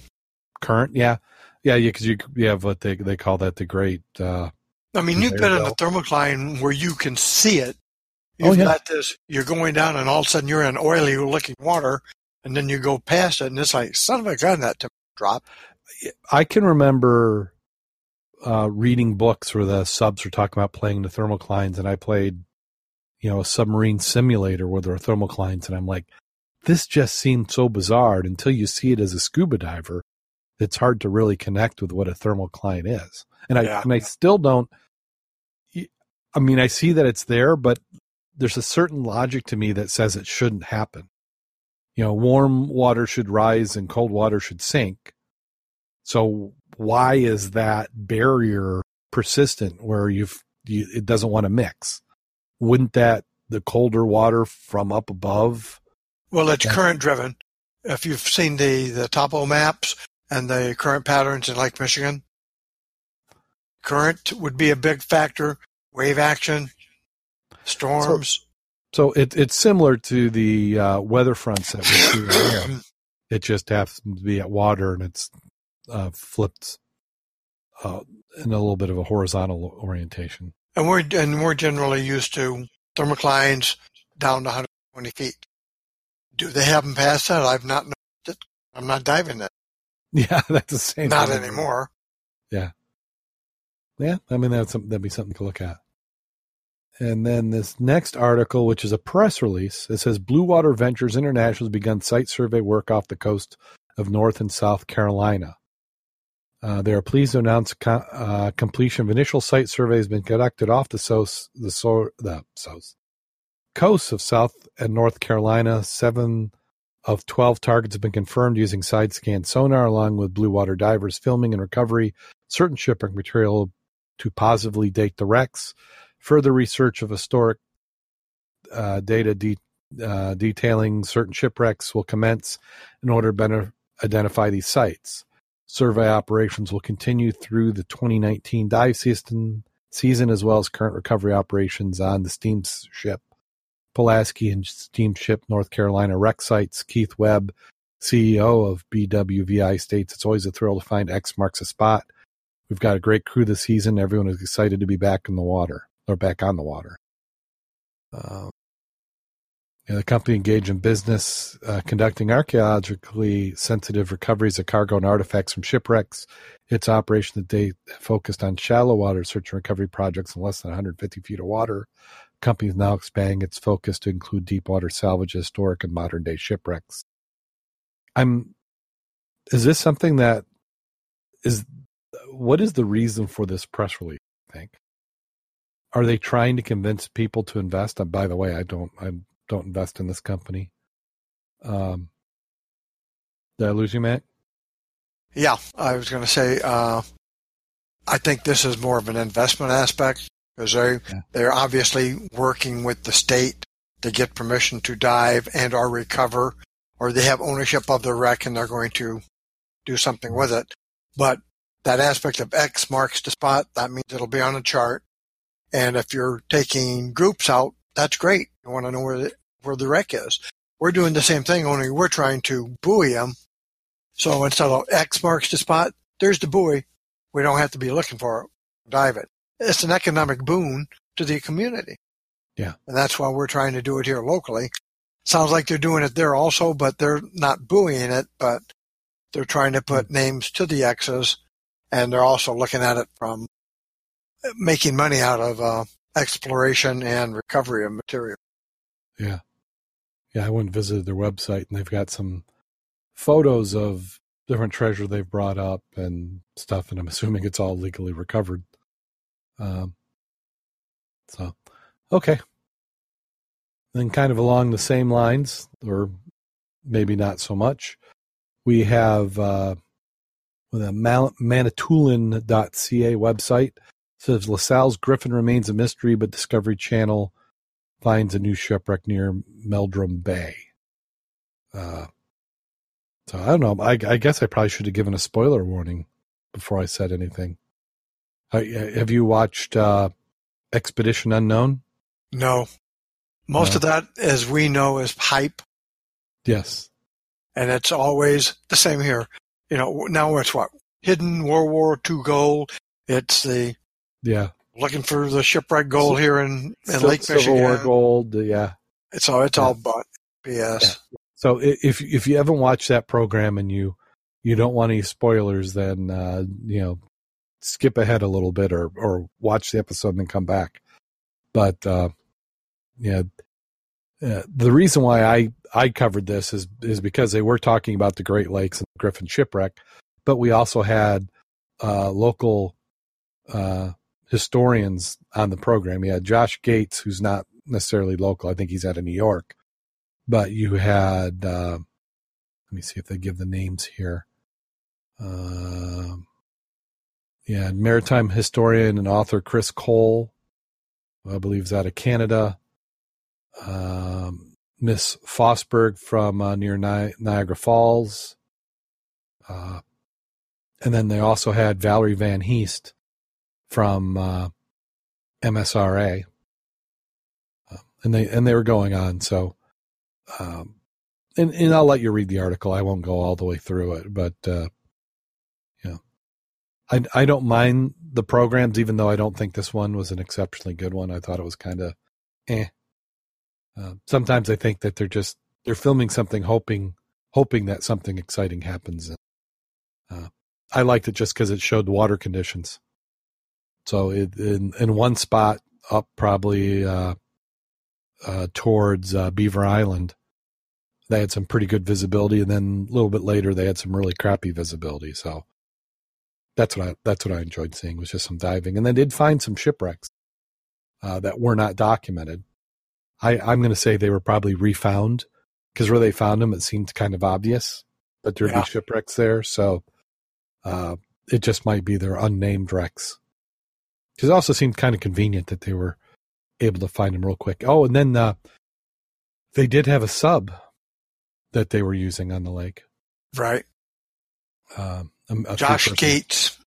Current, yeah, yeah, yeah, because you you have what they they call that the great uh, I mean, you've been in a thermocline where you can see it. Oh, you've oh, yeah. got this, you're going down and all of a sudden you're in oily looking water and then you go past it and it's like, son of a gun, that drop. I can remember uh, reading books where the subs were talking about playing the thermoclines and I played, you know, a submarine simulator where there are thermoclines and I'm like, this just seemed so bizarre until you see it as a scuba diver. It's hard to really connect with what a thermocline is. And I, yeah. and I still don't, I mean, I see that it's there, but there's a certain logic to me that says it shouldn't happen. You know, warm water should rise and cold water should sink. So why is that barrier persistent where you've you, it doesn't want to mix? Wouldn't that the colder water from up above? Well, it's current driven. If you've seen the the topo maps and the current patterns in Lake Michigan, current would be a big factor. Wave action, storms. So it, it's similar to the uh, weather fronts that we see here. It just happens to be at water and it's uh, flipped uh, in a little bit of a horizontal orientation. And we're and we're generally used to thermoclines down to 120 feet. Do they have them past that? I've not noticed it. I'm not diving that. Yeah, that's the same. Not thing. anymore. Yeah, yeah. I mean that's that'd be something to look at. And then this next article, which is a press release, it says Blue Water Ventures International has begun site survey work off the coast of North and South Carolina. Uh, they are pleased to announce co- uh, completion of initial site survey has been conducted off the south, the, so, the south coasts of South and North Carolina. Seven of 12 targets have been confirmed using side scan sonar, along with blue water divers filming and recovery certain shipwreck material to positively date the wrecks. Further research of historic uh, data de- uh, detailing certain shipwrecks will commence in order to better identify these sites. Survey operations will continue through the 2019 dive season, season as well as current recovery operations on the steamship Pulaski and steamship North Carolina wreck sites. Keith Webb, CEO of BWVI, states it's always a thrill to find X marks a spot. We've got a great crew this season. Everyone is excited to be back in the water or back on the water. Uh, yeah, the company engaged in business uh, conducting archaeologically sensitive recoveries of cargo and artifacts from shipwrecks. Its operation to date focused on shallow water search and recovery projects in less than 150 feet of water. The company is now expanding its focus to include deep water salvage, historic, and modern day shipwrecks. I'm. Is this something that is? What is the reason for this press release? I think. Are they trying to convince people to invest? And by the way, I don't. I don't invest in this company. Um, did I lose you, Matt? Yeah, I was going to say, uh, I think this is more of an investment aspect because they Yeah. they're obviously working with the state to get permission to dive and or recover, or they have ownership of the wreck and they're going to do something with it. But that aspect of X marks the spot, that means it'll be on a chart. And if you're taking groups out, that's great. You want to know where the, where the wreck is. We're doing the same thing, only we're trying to buoy them. So instead of X marks the spot, there's the buoy. We don't have to be looking for it, dive it. It's an economic boon to the community. Yeah. And that's why we're trying to do it here locally. Sounds like they're doing it there also, but they're not buoying it, but they're trying to put hmm. names to the X's and they're also looking at it from making money out of uh, exploration and recovery of material. Yeah. Yeah, I went and visited their website and they've got some photos of different treasure they've brought up and stuff, and I'm assuming it's all legally recovered. Um, so, okay. Then, kind of along the same lines, or maybe not so much, we have uh, Mal- Manitoulin.ca website says LaSalle's Griffon remains a mystery, but Discovery Channel finds a new shipwreck near Meldrum Bay. Uh, so I don't know. I, I guess I probably should have given a spoiler warning before I said anything. Uh, have you watched uh, Expedition Unknown? No. Most No. of that, as we know, is hype, Yes. and it's always the same here. You know, now it's what? Hidden World War II gold. It's the Yeah. looking for the shipwreck gold here in, in Lake Civil Michigan. War Gold. uh, Yeah. It's all Yeah. but BS. So if if you haven't watched that program and you you don't want any spoilers, then uh, you know skip ahead a little bit or or watch the episode and then come back. But uh, yeah, uh, the reason why I I covered this is is because they were talking about the Great Lakes and Griffon shipwreck, but we also had uh, local uh, historians on the program. You had Josh Gates, who's not necessarily local. I think he's out of New York but you had uh, let me see if they give the names here um yeah maritime historian and author cris kohl i believe is out of canada um, miss fosberg from uh, near Ni- niagara falls uh, and then they also had valerie van heest from uh, MSRA, uh, and they and they were going on. So, um, and and I'll let you read the article. I won't go all the way through it, but uh, I I don't mind the programs, even though I don't think this one was an exceptionally good one. I thought it was kind of eh. Uh, sometimes I think that they're just they're filming something, hoping hoping that something exciting happens. Uh, I liked it just because it showed the water conditions. So it, in in one spot up probably uh, uh, towards uh, Beaver Island, they had some pretty good visibility, and then a little bit later they had some really crappy visibility. So that's what I that's what I enjoyed seeing was just some diving, and they did find some shipwrecks uh, that were not documented. I, I'm going to say they were probably refound because where they found them, it seemed kind of obvious that there'd yeah. be shipwrecks there. So uh, it just might be their unnamed wrecks. Because it also seemed kind of convenient that they were able to find him real quick. Oh, and then uh, they did have a sub that they were using on the lake. Right. Um, Josh Gates.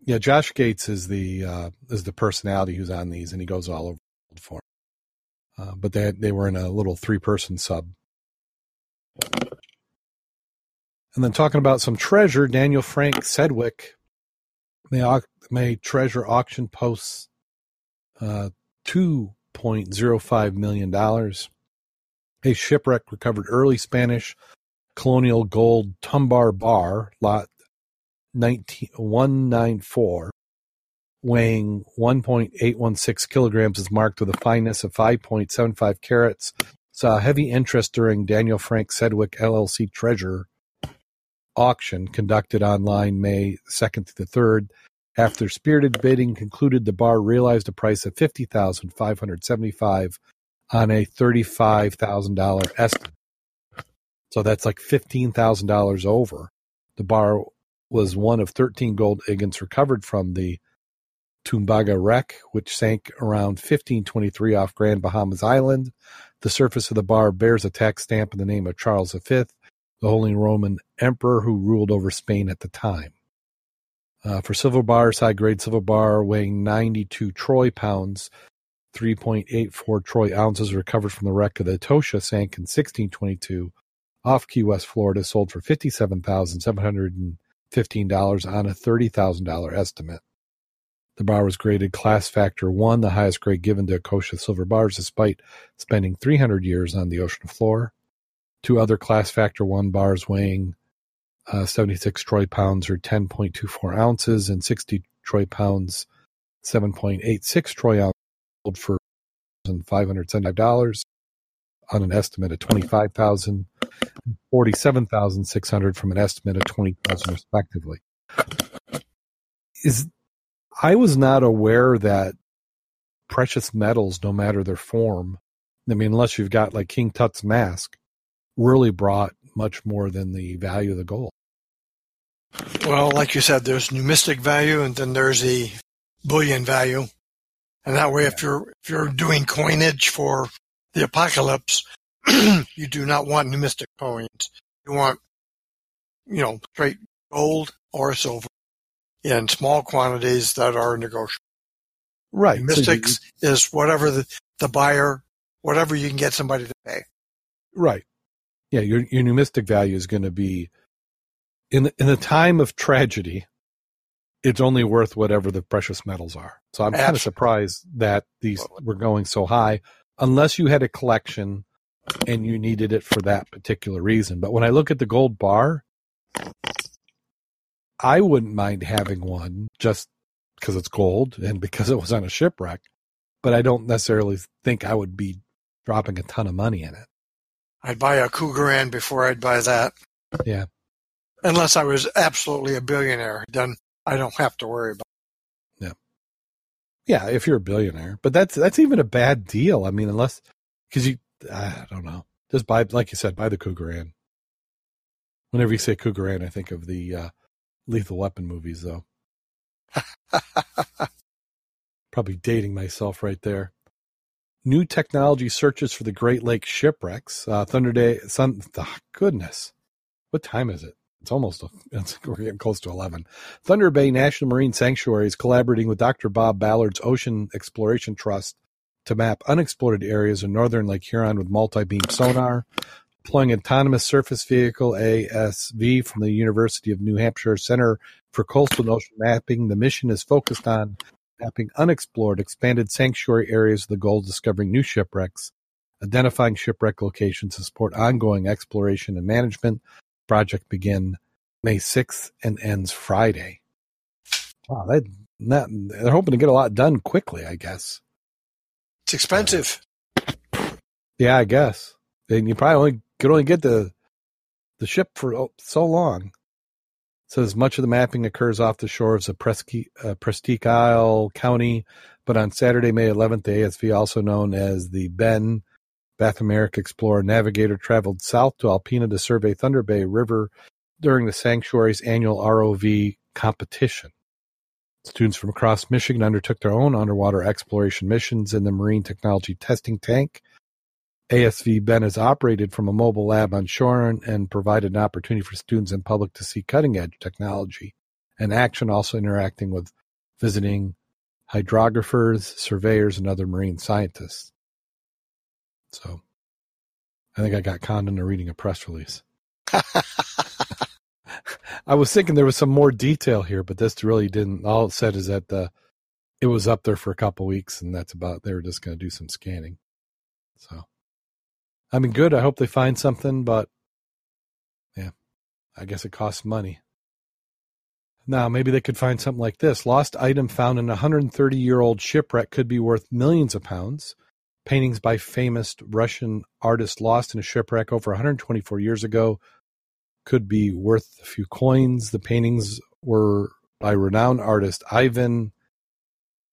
Yeah, Josh Gates is the uh, is the personality who's on these, and he goes all over for. Uh, but they had, they were in a little three person sub. And then talking about some treasure, Daniel Frank Sedwick may, may treasure auction posts uh, $2.05 million. A shipwreck recovered early Spanish colonial gold tumbaga bar, lot 194, weighing 1.816 kilograms, is marked with a fineness of 5.75 carats. Saw heavy interest during Daniel Frank Sedwick LLC treasure auction conducted online May 2nd to the 3rd. After spirited bidding concluded, the bar realized a price of fifty thousand five hundred seventy-five on a thirty-five thousand dollar estimate. So that's like fifteen thousand dollars over. The bar was one of thirteen gold ingots recovered from the Tumbaga wreck, which sank around 1523 off Grand Bahamas Island. The surface of the bar bears a tax stamp in the name of Charles V, the Holy Roman Emperor who ruled over Spain at the time. Uh, for silver bar, high grade silver bar weighing 92 troy pounds, 3.84 troy ounces recovered from the wreck of the Atocha sank in 1622 off Key West, Florida, sold for $57,715 on a $30,000 estimate. The bar was graded class factor 1, the highest grade given to Atocha silver bars, despite spending 300 years on the ocean floor. Two other class factor 1 bars weighing uh, 76 troy pounds or 10.24 ounces and 60 troy pounds, 7.86 troy ounces sold for $575 on an estimate of 25,000 47,600 from an estimate of 20,000 respectively. Is I was not aware that precious metals, no matter their form, I mean, unless you've got like King Tut's mask, really brought much more than the value of the gold. Well, like you said, there's numismatic value and then there's the bullion value. And that way, if you're, if you're doing coinage for the apocalypse, you do not want numismatic coins. You want, you know, straight gold or silver in small quantities that are negotiable. Right. Mystics so is whatever the, the buyer, whatever you can get somebody to pay. Right. Yeah. Your, your numismatic value is going to be in the, in the time of tragedy, it's only worth whatever the precious metals are. So I'm kind of surprised that these were going so high, unless you had a collection and you needed it for that particular reason. But when I look at the gold bar, I wouldn't mind having one just because it's gold and because it was on a shipwreck. But I don't necessarily think I would be dropping a ton of money in it. I'd buy a Krugerrand before I'd buy that. Yeah unless I was absolutely a billionaire, then I don't have to worry about. It. Yeah, yeah. If you're a billionaire, but that's that's even a bad deal. I mean, unless because you, I don't know, just buy like you said, buy the Krugerrand. Whenever you say Krugerrand, I think of the uh, Lethal Weapon movies, though. Probably dating myself right there. New technology searches for the Great Lakes shipwrecks. Uh, Thunder Day, Sun. Oh, goodness, what time is it? It's almost, a, it's, we're getting close to 11. Thunder Bay National Marine Sanctuary is collaborating with Dr. Bob Ballard's Ocean Exploration Trust to map unexplored areas in northern Lake Huron with multi-beam sonar, deploying autonomous surface vehicle ASV from the University of New Hampshire Center for Coastal and Ocean Mapping. The mission is focused on mapping unexplored, expanded sanctuary areas with the goal of discovering new shipwrecks, identifying shipwreck locations to support ongoing exploration and management. Project begin May 6th and ends Friday. Wow, that, not, they're hoping to get a lot done quickly, I guess. It's expensive. Yeah, I guess. And you probably only could only get the the ship for so long. It says much of the mapping occurs off the shores of Presque, uh, Presque Isle County, but on Saturday, May 11th, the ASV, also known as the Ben Bathymetric Explorer Navigator, traveled south to Alpena to survey Thunder Bay River during the sanctuary's annual ROV competition. Students from across Michigan undertook their own underwater exploration missions in the Marine Technology Testing Tank. ASV Ben is operated from a mobile lab on shore and provided an opportunity for students and public to see cutting edge technology and action, also interacting with visiting hydrographers, surveyors, and other marine scientists. So I think I got conned into reading a press release. I was thinking there was some more detail here, but this really didn't. All it said is that the it was up there for a couple weeks, and that's about. They were just going to do some scanning. So, I mean, good. I hope they find something, but yeah, I guess it costs money. Now, maybe they could find something like this: lost item found in a 130 year old shipwreck could be worth millions of pounds. Paintings by famous Russian artists lost in a shipwreck over 124 years ago could be worth a few coins. The paintings were by renowned artist Ivan.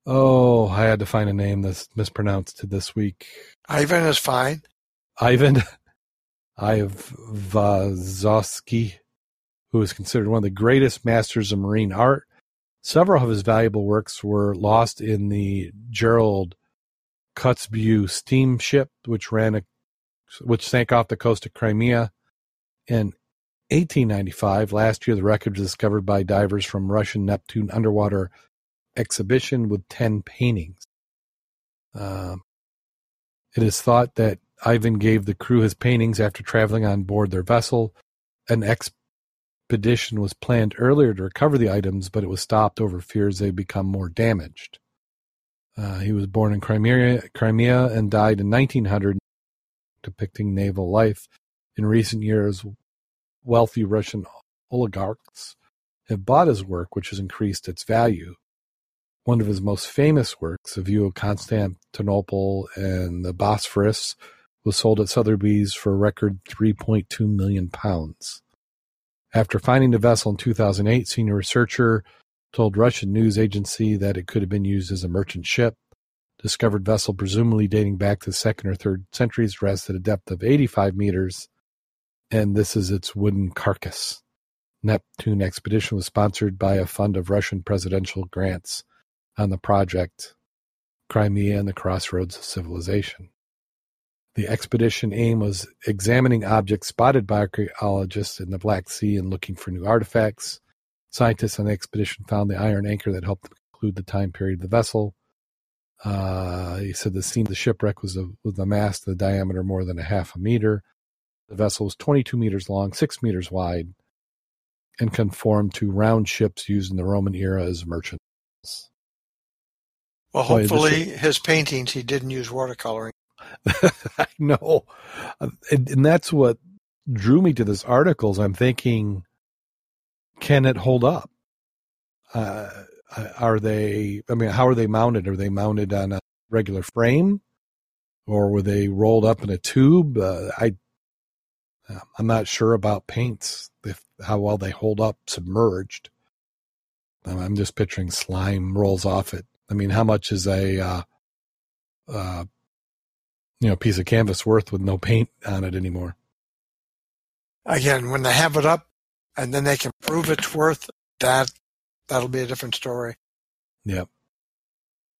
Oh, I had to find a name that's mispronounced this week. Ivan is fine. Ivan Ivazovsky, who is considered one of the greatest masters of marine art. Several of his valuable works were lost in the General Kotzebue steamship, which ran a, which sank off the coast of Crimea in 1895, last year, the wreckage was discovered by divers from Russian Neptune underwater exhibition with 10 paintings. Um, it is thought that Ivan gave the crew his paintings after traveling on board their vessel. An expedition was planned earlier to recover the items, but it was stopped over fears they'd become more damaged. Uh, he was born in Crimea, Crimea and died in 1900, depicting naval life. In recent years, wealthy Russian oligarchs have bought his work, which has increased its value. One of his most famous works, A View of Constantinople and the Bosphorus, was sold at Sotheby's for a record 3.2 million pounds. After finding the vessel in 2008, senior researcher told Russian news agency that it could have been used as a merchant ship. Discovered vessel presumably dating back to the second or third centuries rests at a depth of 85 meters and this is its wooden carcass. Neptune expedition was sponsored by a fund of Russian presidential grants on the project Crimea and the Crossroads of Civilization. The expedition aim was examining objects spotted by archaeologists in the Black Sea and looking for new artifacts. Scientists on the expedition found the iron anchor that helped conclude the time period of the vessel. Uh, he said the scene of the shipwreck was a, with a mast of diameter more than a half a meter. The vessel was 22 meters long, 6 meters wide, and conformed to round ships used in the Roman era as merchant vessels. Well, hopefully his paintings he didn't use watercoloring. I know. And, and that's what drew me to this article. Is I'm thinking, can it hold up? Uh, are they, I mean, how are they mounted? Are they mounted on a regular frame? Or were they rolled up in a tube? Uh, I uh, I'm not sure about paints, if how well they hold up submerged. Um, I'm just picturing slime rolls off it. I mean, how much is a uh, uh, you know piece of canvas worth with no paint on it anymore? Again, when they have it up, and then they can prove it's worth that, that'll be a different story. Yep.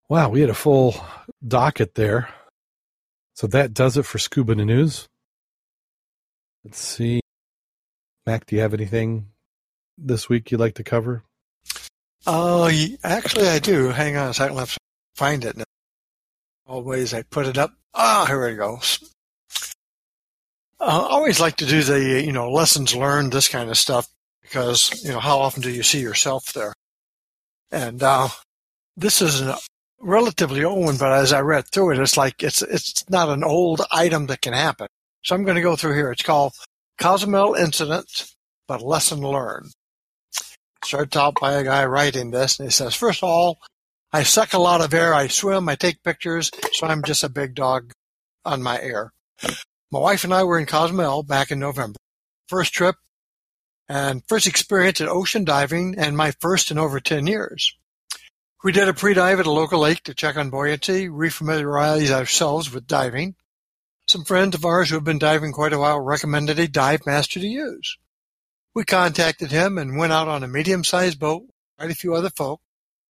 Wow, we had a full docket there. So that does it for Scuba News. Let's see. Mac, do you have anything this week you'd like to cover? Oh, actually, I do. Hang on a second. Let's find it now. Always, I put it up. Ah, here it goes. Uh, I always like to do the, you know, lessons learned, this kind of stuff, because, you know, how often do you see yourself there? And, uh, this is a relatively old one, but as I read through it, it's like, it's, it's not an old item that can happen. So I'm going to go through here. It's called Cozumel Incident, but Lesson Learned. Starts out by a guy writing this, and he says, first of all, I suck a lot of air, I swim, I take pictures, so I'm just a big dog on my air. My wife and I were in Cozumel back in November. First trip and first experience at ocean diving and my first in over 10 years. We did a pre-dive at a local lake to check on buoyancy, refamiliarize ourselves with diving. Some friends of ours who have been diving quite a while recommended a dive master to use. We contacted him and went out on a medium-sized boat, quite a few other folk,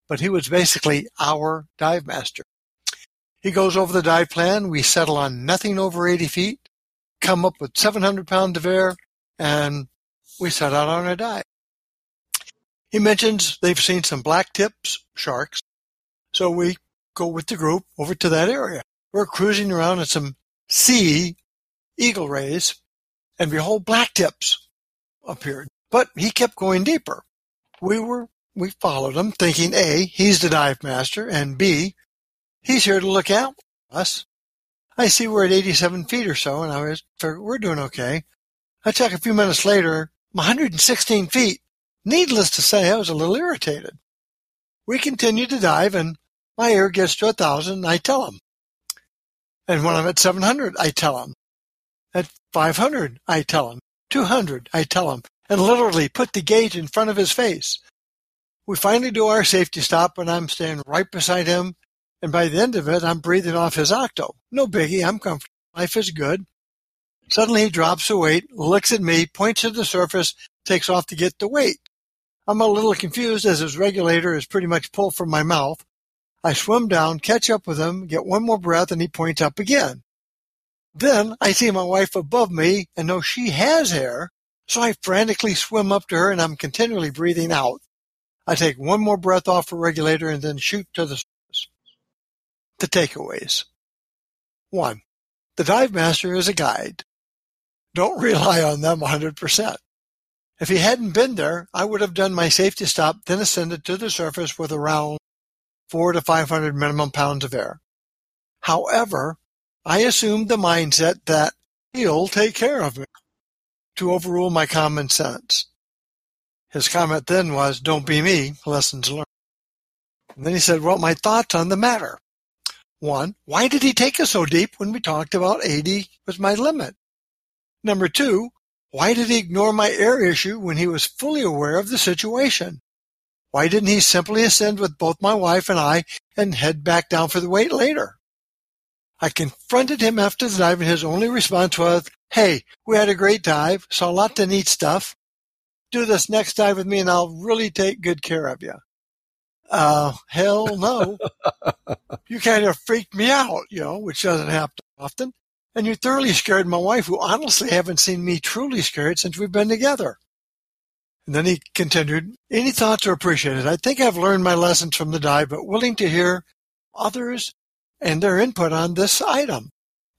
but he was basically our dive master. He goes over the dive plan. We settle on nothing over 80 feet, come up with 700 pounds of air, and we set out on a dive. He mentions they've seen some black tips sharks, so we go with the group over to that area. We're cruising around at some sea eagle rays, and behold, black tips appeared. But he kept going deeper. We were we followed him, thinking A, he's the dive master, and B, He's here to look out for us. I see we're at 87 feet or so, and I was we're doing okay. I check a few minutes later, I'm 116 feet. Needless to say, I was a little irritated. We continue to dive, and my air gets to a thousand. I tell him. And when I'm at 700, I tell him. At 500, I tell him. 200, I tell him, and literally put the gauge in front of his face. We finally do our safety stop, and I'm standing right beside him and by the end of it, I'm breathing off his octo. No biggie. I'm comfortable. Life is good. Suddenly he drops the weight, looks at me, points to the surface, takes off to get the weight. I'm a little confused as his regulator is pretty much pulled from my mouth. I swim down, catch up with him, get one more breath, and he points up again. Then I see my wife above me and know she has hair, so I frantically swim up to her and I'm continually breathing out. I take one more breath off the regulator and then shoot to the the takeaways. 1. The dive master is a guide. Don't rely on them 100%. If he hadn't been there, I would have done my safety stop, then ascended to the surface with around 4 to 500 minimum pounds of air. However, I assumed the mindset that he'll take care of me to overrule my common sense. His comment then was, don't be me, lessons learned. And then he said, well, my thoughts on the matter. One, why did he take us so deep when we talked about 80 was my limit? Number two, why did he ignore my air issue when he was fully aware of the situation? Why didn't he simply ascend with both my wife and I and head back down for the weight later? I confronted him after the dive and his only response was, Hey, we had a great dive, saw lots of neat stuff. Do this next dive with me and I'll really take good care of you. Uh, hell no. you kind of freaked me out, you know, which doesn't happen often. And you thoroughly scared my wife, who honestly haven't seen me truly scared since we've been together. And then he continued, any thoughts are appreciated. I think I've learned my lessons from the dive, but willing to hear others and their input on this item.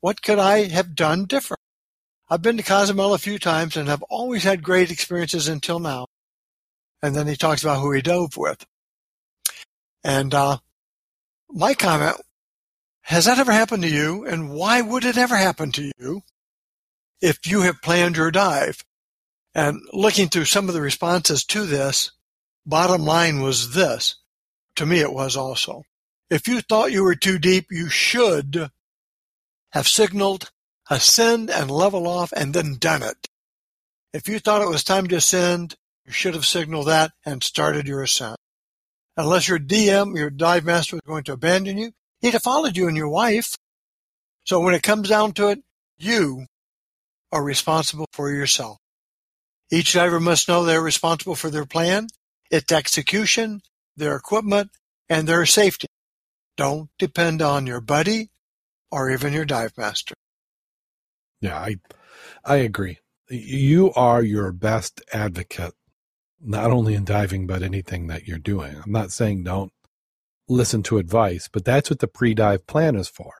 What could I have done different? I've been to Cozumel a few times and have always had great experiences until now. And then he talks about who he dove with. And uh, my comment, has that ever happened to you? And why would it ever happen to you if you have planned your dive? And looking through some of the responses to this, bottom line was this. To me, it was also. If you thought you were too deep, you should have signaled ascend and level off and then done it. If you thought it was time to ascend, you should have signaled that and started your ascent. Unless your DM, your dive master, was going to abandon you, he'd have followed you and your wife. So when it comes down to it, you are responsible for yourself. Each diver must know they're responsible for their plan, its execution, their equipment, and their safety. Don't depend on your buddy or even your dive master. Yeah, I I agree. You are your best advocate not only in diving, but anything that you're doing. I'm not saying don't listen to advice, but that's what the pre dive plan is for.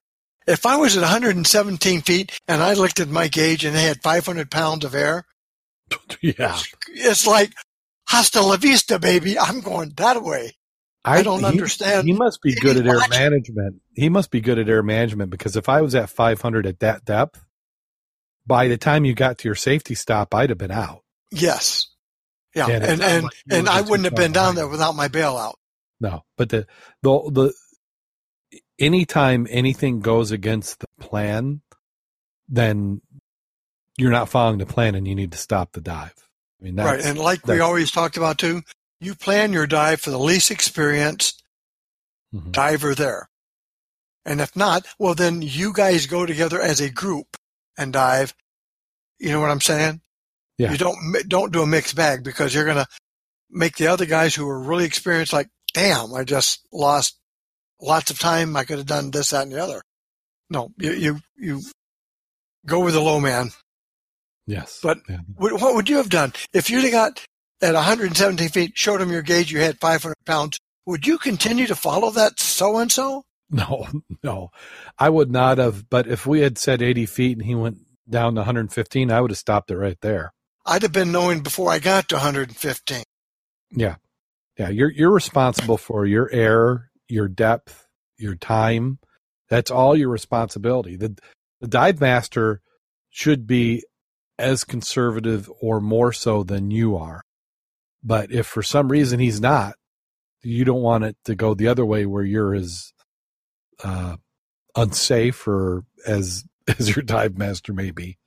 If I was at 117 feet and I looked at my gauge and they had 500 pounds of air, yeah. It's like, hasta la vista, baby. I'm going that way. I, don't he, understand. He must be good at air management. He must be good at air management because if I was at 500 at that depth, by the time you got to your safety stop, I'd have been out. Yes. Yeah. And And, and, and, like were I wouldn't have been down there without my bailout. No, but the the the anytime anything goes against the plan, then you're not following the plan, and you need to stop the dive. I mean, that's, right. And like we always talked about too, you plan your dive for the least experienced Mhm. diver there. And if not, well, then you guys go together as a group and dive. You know what I'm saying? Yeah. You don't don't do a mixed bag because you're gonna make the other guys who are really experienced like, damn, I just lost lots of time. I could have done this, that, and the other. No, you you you go with the low man. yes, But- yeah. What, would you have done if you'd have got at 117 feet, showed them your gauge, you had 500 pounds? Would you continue to follow that so and so? No, no, I would not have. But if we had said 80 feet and he went down to 115, I would have stopped it right there. I'd have been knowing before I got to 115. Yeah, yeah. You're you're responsible for your air, your depth, your time. That's all your responsibility. The the dive master should be as conservative or more so than you are. But if for some reason he's not, you don't want it to go the other way where you're as uh, unsafe or as as your dive master may be.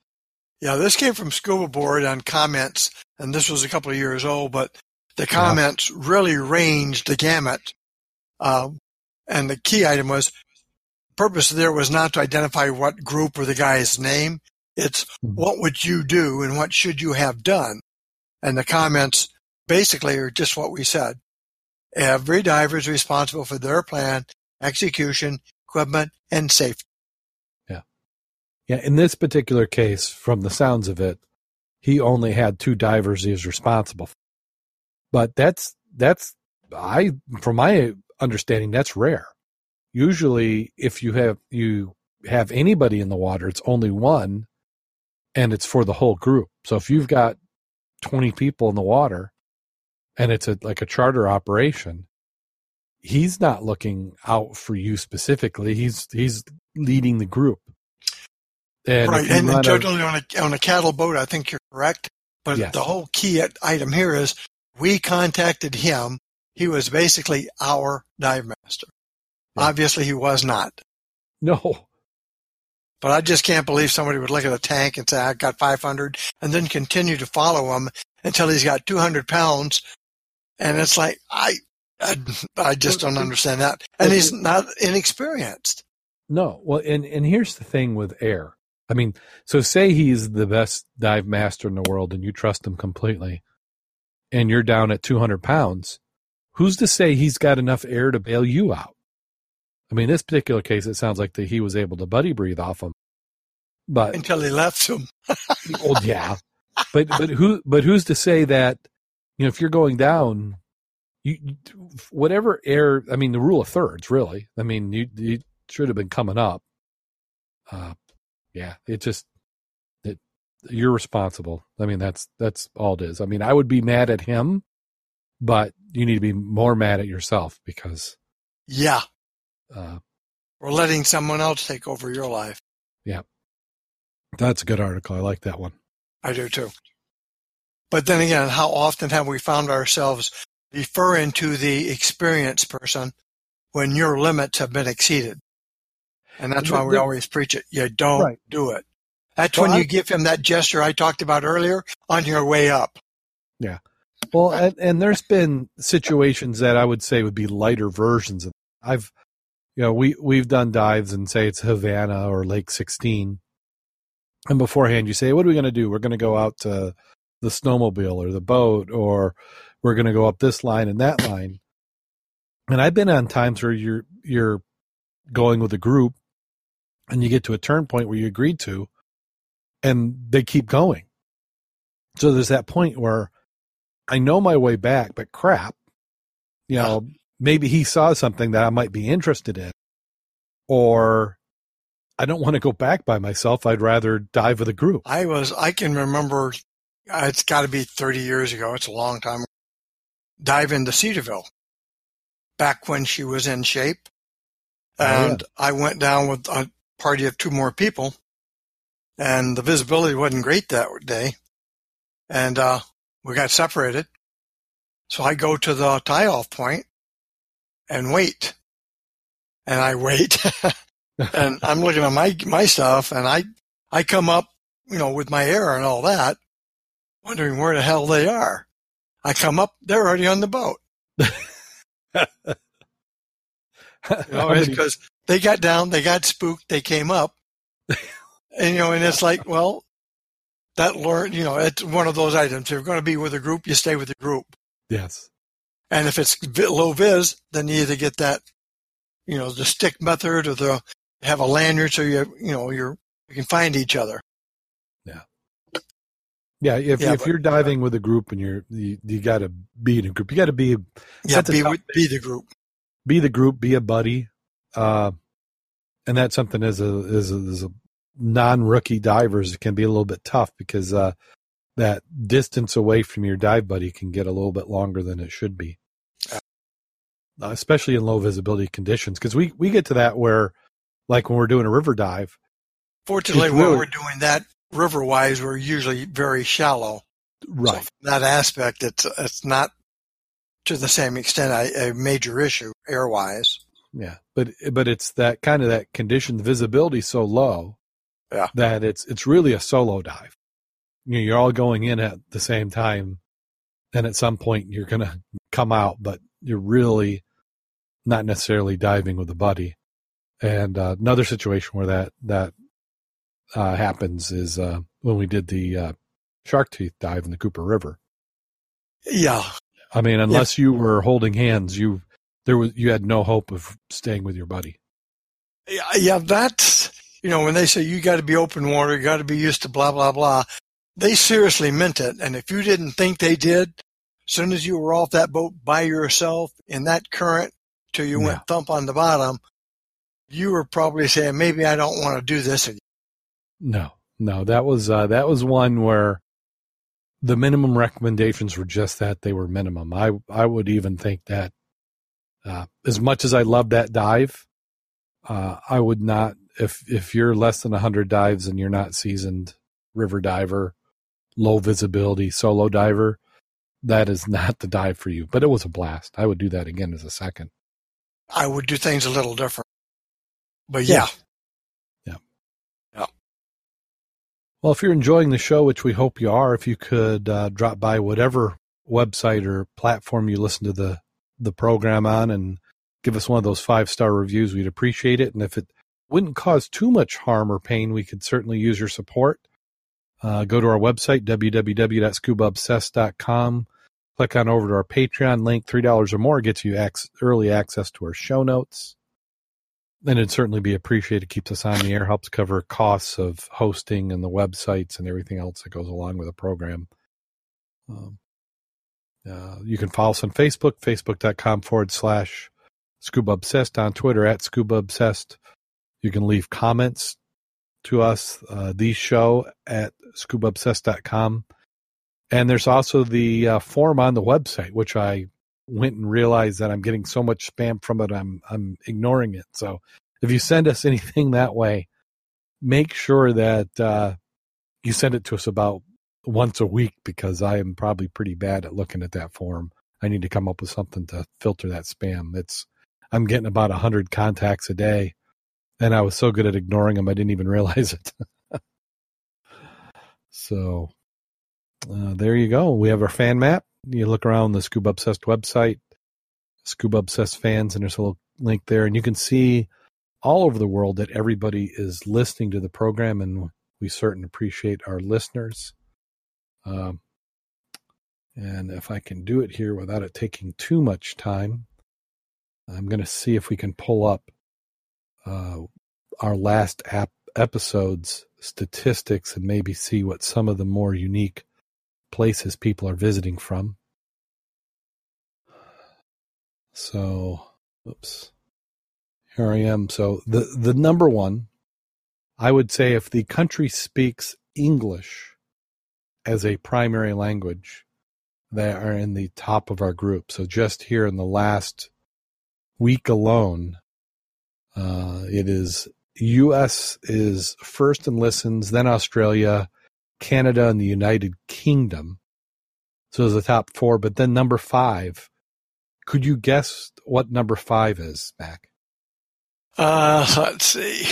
Yeah, this came from Scuba Board on comments, and this was a couple of years old, but the comments really ranged the gamut. Um, and the key item was purpose there was not to identify what group or the guy's name. It's Mhm. what would you do and what should you have done? And the comments basically are just what we said. Every diver is responsible for their plan, execution, equipment, and safety. Yeah, in this particular case, from the sounds of it, he only had two divers he was responsible for. But that's that's I from my understanding, that's rare. Usually if you have you have anybody in the water, it's only one and it's for the whole group. So if you've got twenty people in the water and it's a like a charter operation, he's not looking out for you specifically. He's he's leading the group. And right. And, and totally on a, on a cattle boat, I think you're correct. But Yes. the whole key item here is we contacted him. He was basically our dive master. Yeah. Obviously he was not. no, But I just can't believe somebody would look at a tank and say, "I've got 500 and then continue to follow him until he's got 200 pounds. And it's like, I, I, I just don't understand that. And he's not inexperienced. no. Well, and and here's the thing with air. I mean, so say he's the best dive master in the world, and you trust him completely, and you're down at 200 pounds. Who's to say he's got enough air to bail you out? I mean, this particular case, it sounds like that he was able to buddy breathe off him, but Until he left him. oh yeah, but but who but who's to say that you know if you're going down, you you- whatever air. I mean, the rule of thirds, really. I mean, you you should have been coming up. Uh, yeah, it just it you're responsible. I mean, that's that's all it is. I mean, I would be mad at him, but you need to be more mad at yourself because Yeah. uh, We're letting someone else take over your life. Yeah, that's a good article. I like that one. I do too. But then again, how often have we found ourselves deferring to the experienced person when your limits have been exceeded? And that's why we always preach it. You don't Right. do it. That's Well, when you I- give him that gesture I talked about earlier on your way up. Yeah. Well, and, and there's been situations that I would say would be lighter versions of. I've, you know, we we've done dives and say it's Havana or Lake 16, and beforehand you say, "What are we going to do? We're going to go out to the snowmobile or the boat, or we're going to go up this line and that line." And I've been on times where you're you're going with a group, and you get to a turn point where you agreed to, and they keep going. So there's that point where I know my way back, but crap, you know, maybe he saw something that I might be interested in, or I don't want to go back by myself. I'd rather dive with a group. I was, I can remember, uh, it's got to be 30 years ago. It's a long time. ago, Dive into Cedarville back when she was in shape. Oh, yeah. And I went down with a party of two more people and the visibility wasn't great that day. And, uh, we got separated. So I go to the tie off point and wait. And I wait and I'm looking at my, my stuff and I, I come up, you know, with my air and all that, wondering where the hell they are. I come up, they're already on the boat. You know, How many- because they got down, they got spooked, they came up. and, you know, and it's like, well, that learn, you know, it's one of those items. If you're going to be with a group, you stay with the group. yes. And if it's low vis, then you either get that, you know, the stick method or the have a lanyard so you, you know, you're, you can find each other. Yeah, if Yeah, if but- you're diving with a group and you're you, you got to be in a group, you got to be Yeah, be, with, be the group. be the group, be a buddy, uh, and that's something as a as a, as a non rookie divers it can be a little bit tough because uh, that distance away from your dive buddy can get a little bit longer than it should be, uh, especially in low visibility conditions. Because we we get to that where, like when we're doing a river dive, Fortunately, when really- we're doing that river wise, we're usually very shallow. So right? from that aspect, it's, it's not to the same extent a, a major issue air wise. Yeah, but but it's that kind of that condition. The visibility so low, Yeah. that it's it's really a solo dive. You know, you're all going in at the same time, and at some point you're gonna come out, but you're really not necessarily diving with a buddy. And uh, another situation where that that uh, happens is uh, when we did the uh, shark tooth dive in the Cooper River. Yeah. I mean, unless you were holding hands, you there was you had no hope of staying with your buddy. Yeah, yeah, that's, you know, when they say you got to be open water, you got to be used to blah, blah, blah, they seriously meant it. And if you didn't think they did, as soon as you were off that boat by yourself in that current till you Yeah. went thump on the bottom, you were probably saying, maybe I don't want to do this again. No, no, that was uh, that was one where the minimum recommendations were just that they were minimum. I I would even think that uh, as much as I love that dive, uh, I would not if if you're less than hundred dives and you're not seasoned river diver, low visibility solo diver, that is not the dive for you. But it was a blast. I would do that again as a second. I would do things a little different. But yeah, Yeah. Yeah. Well, if you're enjoying the show, which we hope you are, if you could uh, drop by whatever website or platform you listen to the the program on and give us one of those five star reviews, we'd appreciate it. And if it wouldn't cause too much harm or pain, we could certainly use your support. Uh, go to our website www.scubaobsessed.com. Click on over to our Patreon link. Three dollars or more gets you ac- early access to our show notes and it'd certainly be appreciated. Keeps us on the air, helps cover costs of hosting and the websites and everything else that goes along with the program. Um, uh, you can follow us on Facebook, facebook.com forward slash scuba obsessed, on Twitter at scuba obsessed. You can leave comments to us, uh, the show at scubaobsessed.com. And there's also the uh, form on the website, which I went and realized that I'm getting so much spam from it, I'm I'm ignoring it. So if you send us anything that way, make sure that uh, you send it to us about once a week because I am probably pretty bad at looking at that form. I need to come up with something to filter that spam. It's I'm getting about a hundred contacts a day, and I was so good at ignoring them I didn't even realize it. so uh, there you go. We have our fan map you look around the Scuba Obsessed website, Scuba Obsessed fans, and there's a little link there, and you can see all over the world that everybody is listening to the program, and we certainly appreciate our listeners. Um, and if I can do it here without it taking too much time, I'm going to see if we can pull up uh, our last app episodes statistics and maybe see what some of the more unique places people are visiting from. So, oops. Here I am. So the the number one, I would say, if the country speaks English as a primary language, they are in the top of our group. So just here in the last week alone, uh, it is U.S. is first in listens, then Australia, Canada, and the United Kingdom. So it's the top four, but then number five. Could you guess what number five is, Mac? Uh, let's see.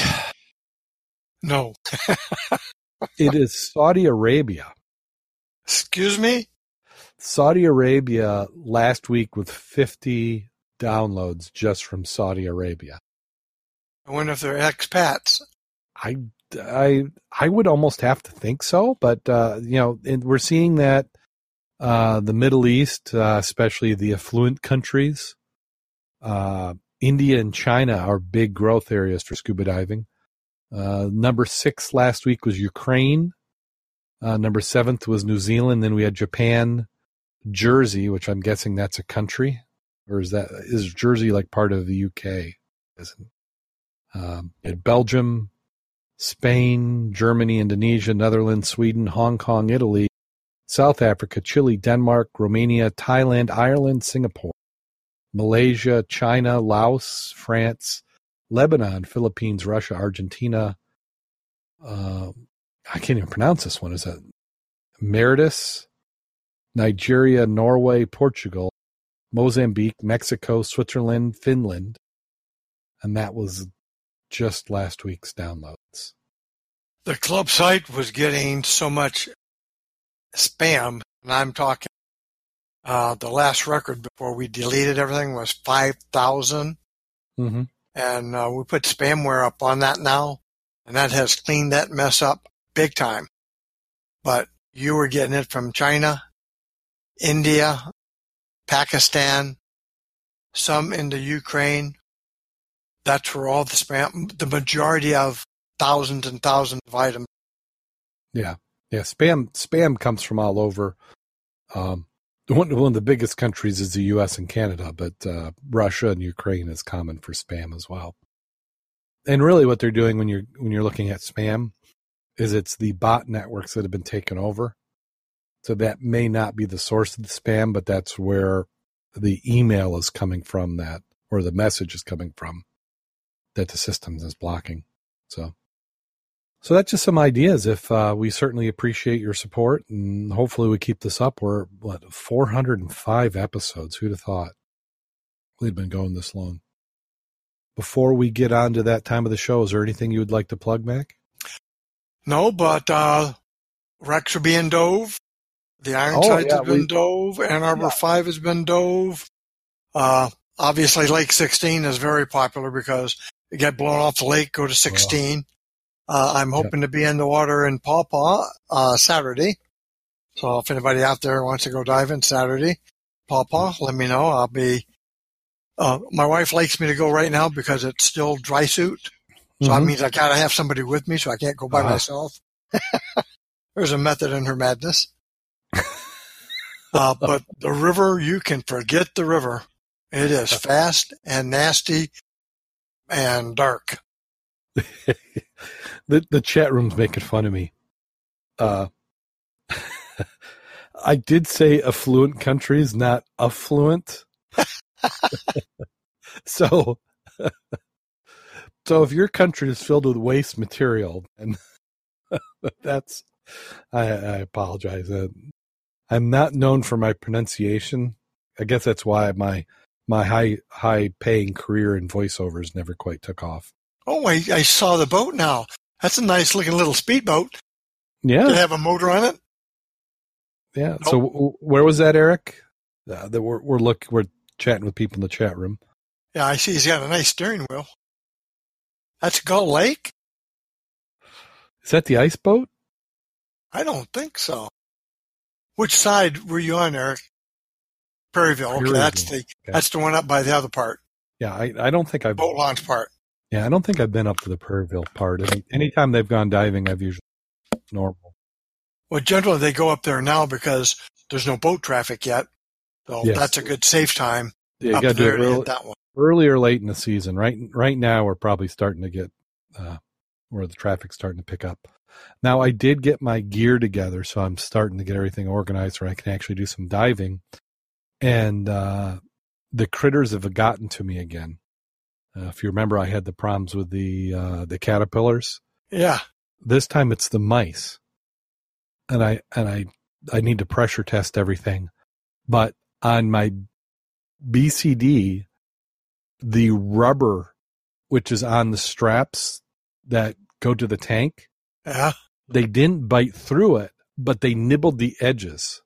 No. it is Saudi Arabia. Excuse me? Saudi Arabia last week with 50 downloads just from Saudi Arabia. I wonder if they're expats. I, I, I would almost have to think so, but, uh, you know, we're seeing that, uh, the Middle East, uh, especially the affluent countries, uh, India and China are big growth areas for scuba diving. Uh, number six last week was Ukraine. Uh, number seventh was New Zealand. Then we had Japan, Jersey, which I'm guessing that's a country, or is that is Jersey like part of the UK? Isn't um, Belgium, Spain, Germany, Indonesia, Netherlands, Sweden, Hong Kong, Italy, South Africa, Chile, Denmark, Romania, Thailand, Ireland, Singapore, Malaysia, China, Laos, France, Lebanon, Philippines, Russia, Argentina. Uh, I can't even pronounce this one. Is that Mauritius, Nigeria, Norway, Portugal, Mozambique, Mexico, Switzerland, Finland, and that was just last week's downloads. The club site was getting so much spam, and I'm talking. Uh, the last record before we deleted everything was five thousand. Mm-hmm and uh, we put spamware up on that now, and that has cleaned that mess up big time. But you were getting it from China, India, Pakistan, some into Ukraine. That's where all the spam, the majority of thousands and thousands of items. Yeah, yeah. Spam spam comes from all over. Um, one, one of the biggest countries is the U.S. and Canada, but uh, Russia and Ukraine is common for spam as well. And really, what they're doing when you're when you're looking at spam is it's the bot networks that have been taken over. So that may not be the source of the spam, but that's where the email is coming from that, or the message is coming from that the system is blocking. So so that's just some ideas. If uh, we certainly appreciate your support, and hopefully we keep this up. We're what 405 episodes. Who'd have thought we'd been going this long? Before we get on to that time of the show, is there anything you would like to plug, Mac? No, but uh, Rex will be in Dove. The Ironsides oh, yeah, has been dove. Ann Arbor yeah. 5 has been dove. Uh, obviously, Lake 16 is very popular because you get blown off the lake, go to 16. Uh, I'm hoping to be in the water in Paw Paw uh, Saturday. So if anybody out there wants to go diving Saturday, Paw Paw, let me know. I'll be. Uh, my wife likes me to go right now because it's still dry suit. So mm-hmm. that means I gotta have somebody with me, so I can't go by uh-huh. myself. There's a method in her madness. uh, but the river, you can forget the river. It is fast and nasty and dark. the the chat room's making fun of me. Uh, I did say affluent countries, not affluent. so, so if your country is filled with waste material, and that's, I, I apologize. Uh, I'm not known for my pronunciation. I guess that's why my my high high paying career in voiceovers never quite took off. Oh, I, I saw the boat now. That's a nice looking little speedboat. Yeah. Did it have a motor on it? Yeah. Nope. So w- where was that, Eric? Uh, that we're we're look we're chatting with people in the chat room. Yeah, I see. He's got a nice steering wheel. That's Gull Lake. Is that the ice boat? I don't think so. Which side were you on, Eric? Prairieville. Okay, that's the okay. that's the one up by the other part. Yeah, I, I don't think I've boat launch part. Yeah, I don't think I've been up to the Prairieville part. Any, anytime they've gone diving, I've usually normal. Well, generally they go up there now because there's no boat traffic yet, so yes. that's a good safe time. Yeah, you got to do there it to hit that one. Early or late in the season. Right, right now we're probably starting to get uh, where the traffic's starting to pick up. Now I did get my gear together, so I'm starting to get everything organized where I can actually do some diving. And uh, the critters have gotten to me again. Uh, if you remember, I had the problems with the uh, the caterpillars. Yeah. This time it's the mice, and I and I I need to pressure test everything. But on my BCD, the rubber, which is on the straps that go to the tank, Yeah. they didn't bite through it, but they nibbled the edges.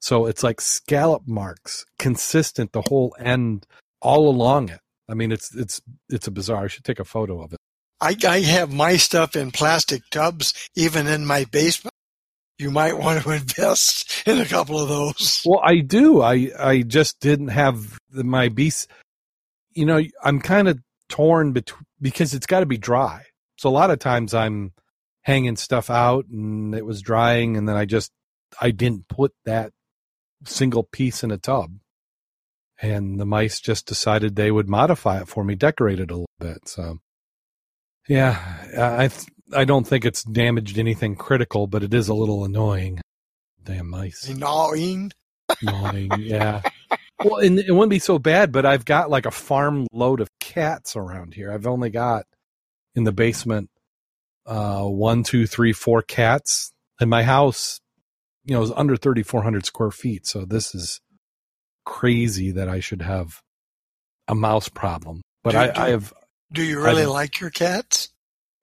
So it's like scallop marks, consistent the whole end, all along it. I mean, it's it's it's a bizarre. I should take a photo of it. I, I have my stuff in plastic tubs, even in my basement. You might want to invest in a couple of those. Well, I do. I I just didn't have the, my beast. You know, I'm kind of torn between because it's got to be dry. So a lot of times I'm hanging stuff out and it was drying, and then I just I didn't put that single piece in a tub, and the mice just decided they would modify it for me, decorate it a little bit. So yeah, I I don't think it's damaged anything critical, but it is a little annoying. Damn mice. Gnawing. Gnawing, yeah. Well, and it wouldn't be so bad, but I've got like a farm load of cats around here. I've only got in the basement uh one, two, three, four cats. And my house, you know, is under thirty four hundred square feet. So this is crazy that I should have a mouse problem. But Do- I, do- I have Do you really don't- like your cats?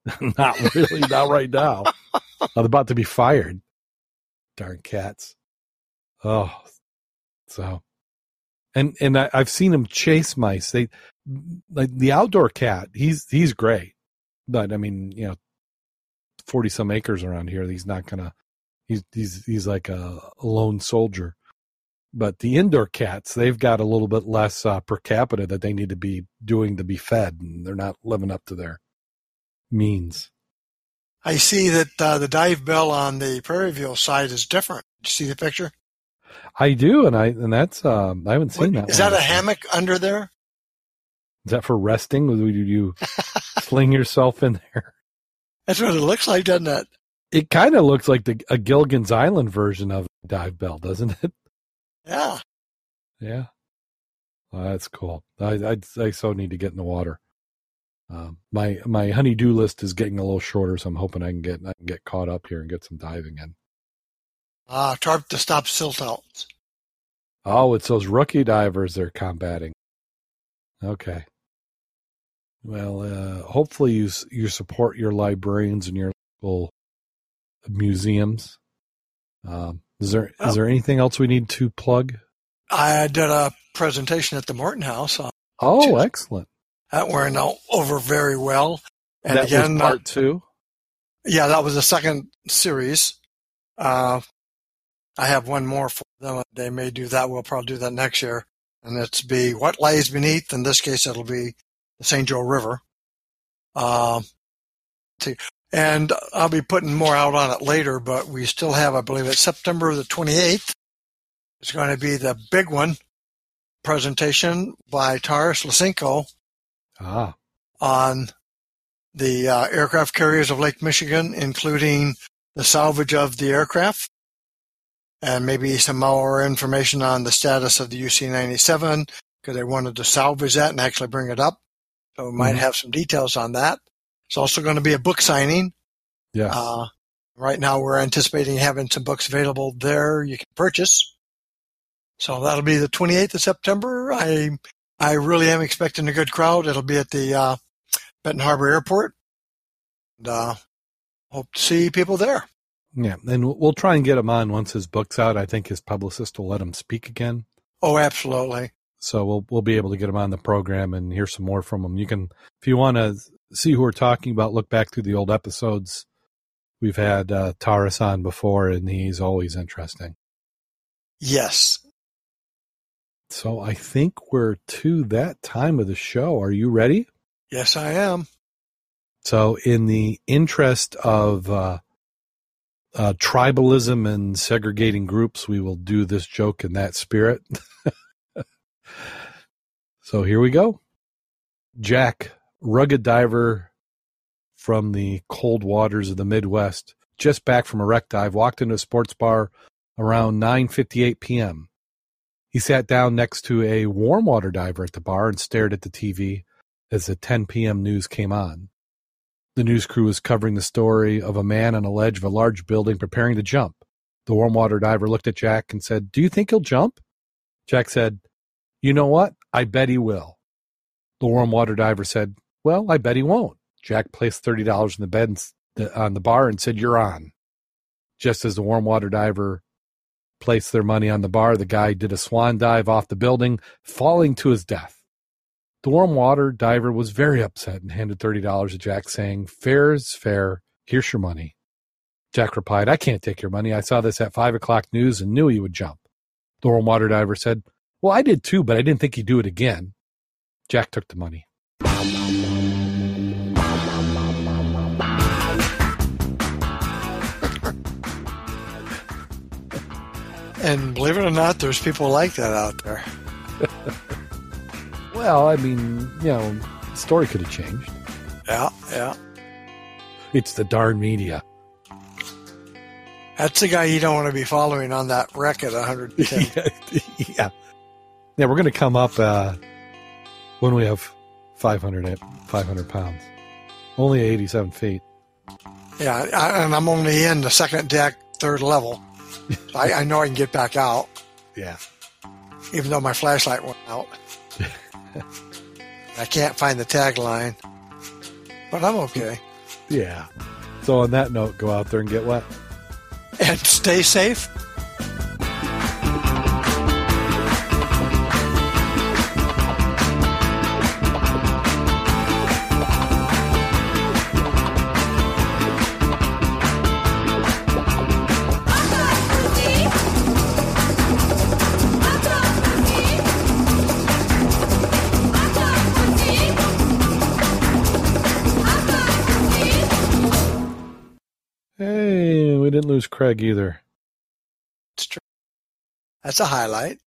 not really, not right now. I'm about to be fired. Darn cats. Oh, so, and and I, I've seen them chase mice. They like the outdoor cat. He's he's great, but I mean, you know, forty some acres around here. He's not gonna. He's he's he's like a lone soldier. But the indoor cats, they've got a little bit less uh, per capita that they need to be doing to be fed, and they're not living up to their means. I see that uh, the dive bell on the Prairieville side is different. Did you see the picture? I do, and I and that's um, I haven't seen that. Is that a hammock under there? Is that for resting? Do you sling yourself in there? That's what it looks like, doesn't it? It kind of looks like the a Gilligan's Island version of a dive bell, doesn't it? Yeah. Yeah, well, that's cool. I, I I so need to get in the water. Um, my my honeydew list is getting a little shorter, so I'm hoping I can get I can get caught up here and get some diving in. Uh, tarp to stop silt outs. Oh, it's those rookie divers they're combating. Okay. Well, uh, hopefully you you support your librarians and your local museums. Um, is there is there anything else we need to plug? I did a presentation at the Morton House. Uh, Oh, Just- excellent! that went out over very well. And that again, was uh, part two. yeah, that was the second series. Uh, I have one more for them. They may do that. We'll probably do that next year. And it's be what lies beneath. In this case, it'll be the St. Joe River. Um, see, and I'll be putting more out on it later, but we still have, I believe it's September the 28th. It's going to be the big one presentation by Taras Lysenko Ah, on the uh, aircraft carriers of Lake Michigan, including the salvage of the aircraft, and maybe some more information on the status of the UC-97 because they wanted to salvage that and actually bring it up. So we might Mhm. have some details on that. It's also going to be a book signing. yes. Uh, right now, we're anticipating having some books available there you can purchase. So that'll be the 28th of September. I I really am expecting a good crowd. It'll be at the uh, Benton Harbor Airport. And, uh, hope to see people there. Yeah, and we'll- try and get him on once his book's out. I think his publicist will let him speak again. Oh, absolutely. so we'll we'll be able to get him on the program and hear some more from him. You can, if you want to see who we're talking about, look back through the old episodes. We've had uh, Taras on before, and he's always interesting. Yes. So I think we're to that time of the show. Are you ready? Yes, I am. So, in the interest of uh, uh, tribalism and segregating groups, we will do this joke in that spirit. So here we go. Jack, rugged diver from the cold waters of the Midwest, just back from a wreck dive, walked into a sports bar around 9:58 p.m. He sat down next to a warm water diver at the bar and stared at the TV as the 10 p.m. news came on. The news crew was covering the story of a man on a ledge of a large building preparing to jump. The warm water diver looked at Jack and said, Do you think he'll jump? Jack said, You know what? I bet he will. The warm water diver said, Well, I bet he won't. Jack placed $30 in the bed on the bar and said, You're on. Just as the warm water diver placed their money on the bar, the guy did a swan dive off the building, falling to his death. The warm water diver was very upset and handed $30 to Jack, saying, Fair's fair. Here's your money. Jack replied, I can't take your money. I saw this at 5 o'clock news and knew you would jump. The warm water diver said, Well, I did too, but I didn't think he'd do it again. Jack took the money. And believe it or not, there's people like that out there. well, I mean, you know, the story could have changed. Yeah, yeah. It's the darn media. That's the guy you don't want to be following on that wreck at 110. yeah. Yeah, we're going to come up uh, when we have 500, 500 pounds. Only 87 feet. Yeah, and I'm only in the second deck, third level. I, I know I can get back out. Yeah. Even though my flashlight went out. I can't find the tagline. But I'm okay. Yeah. So on that note, go out there and get wet. And stay safe. Craig either. It's true. That's a highlight.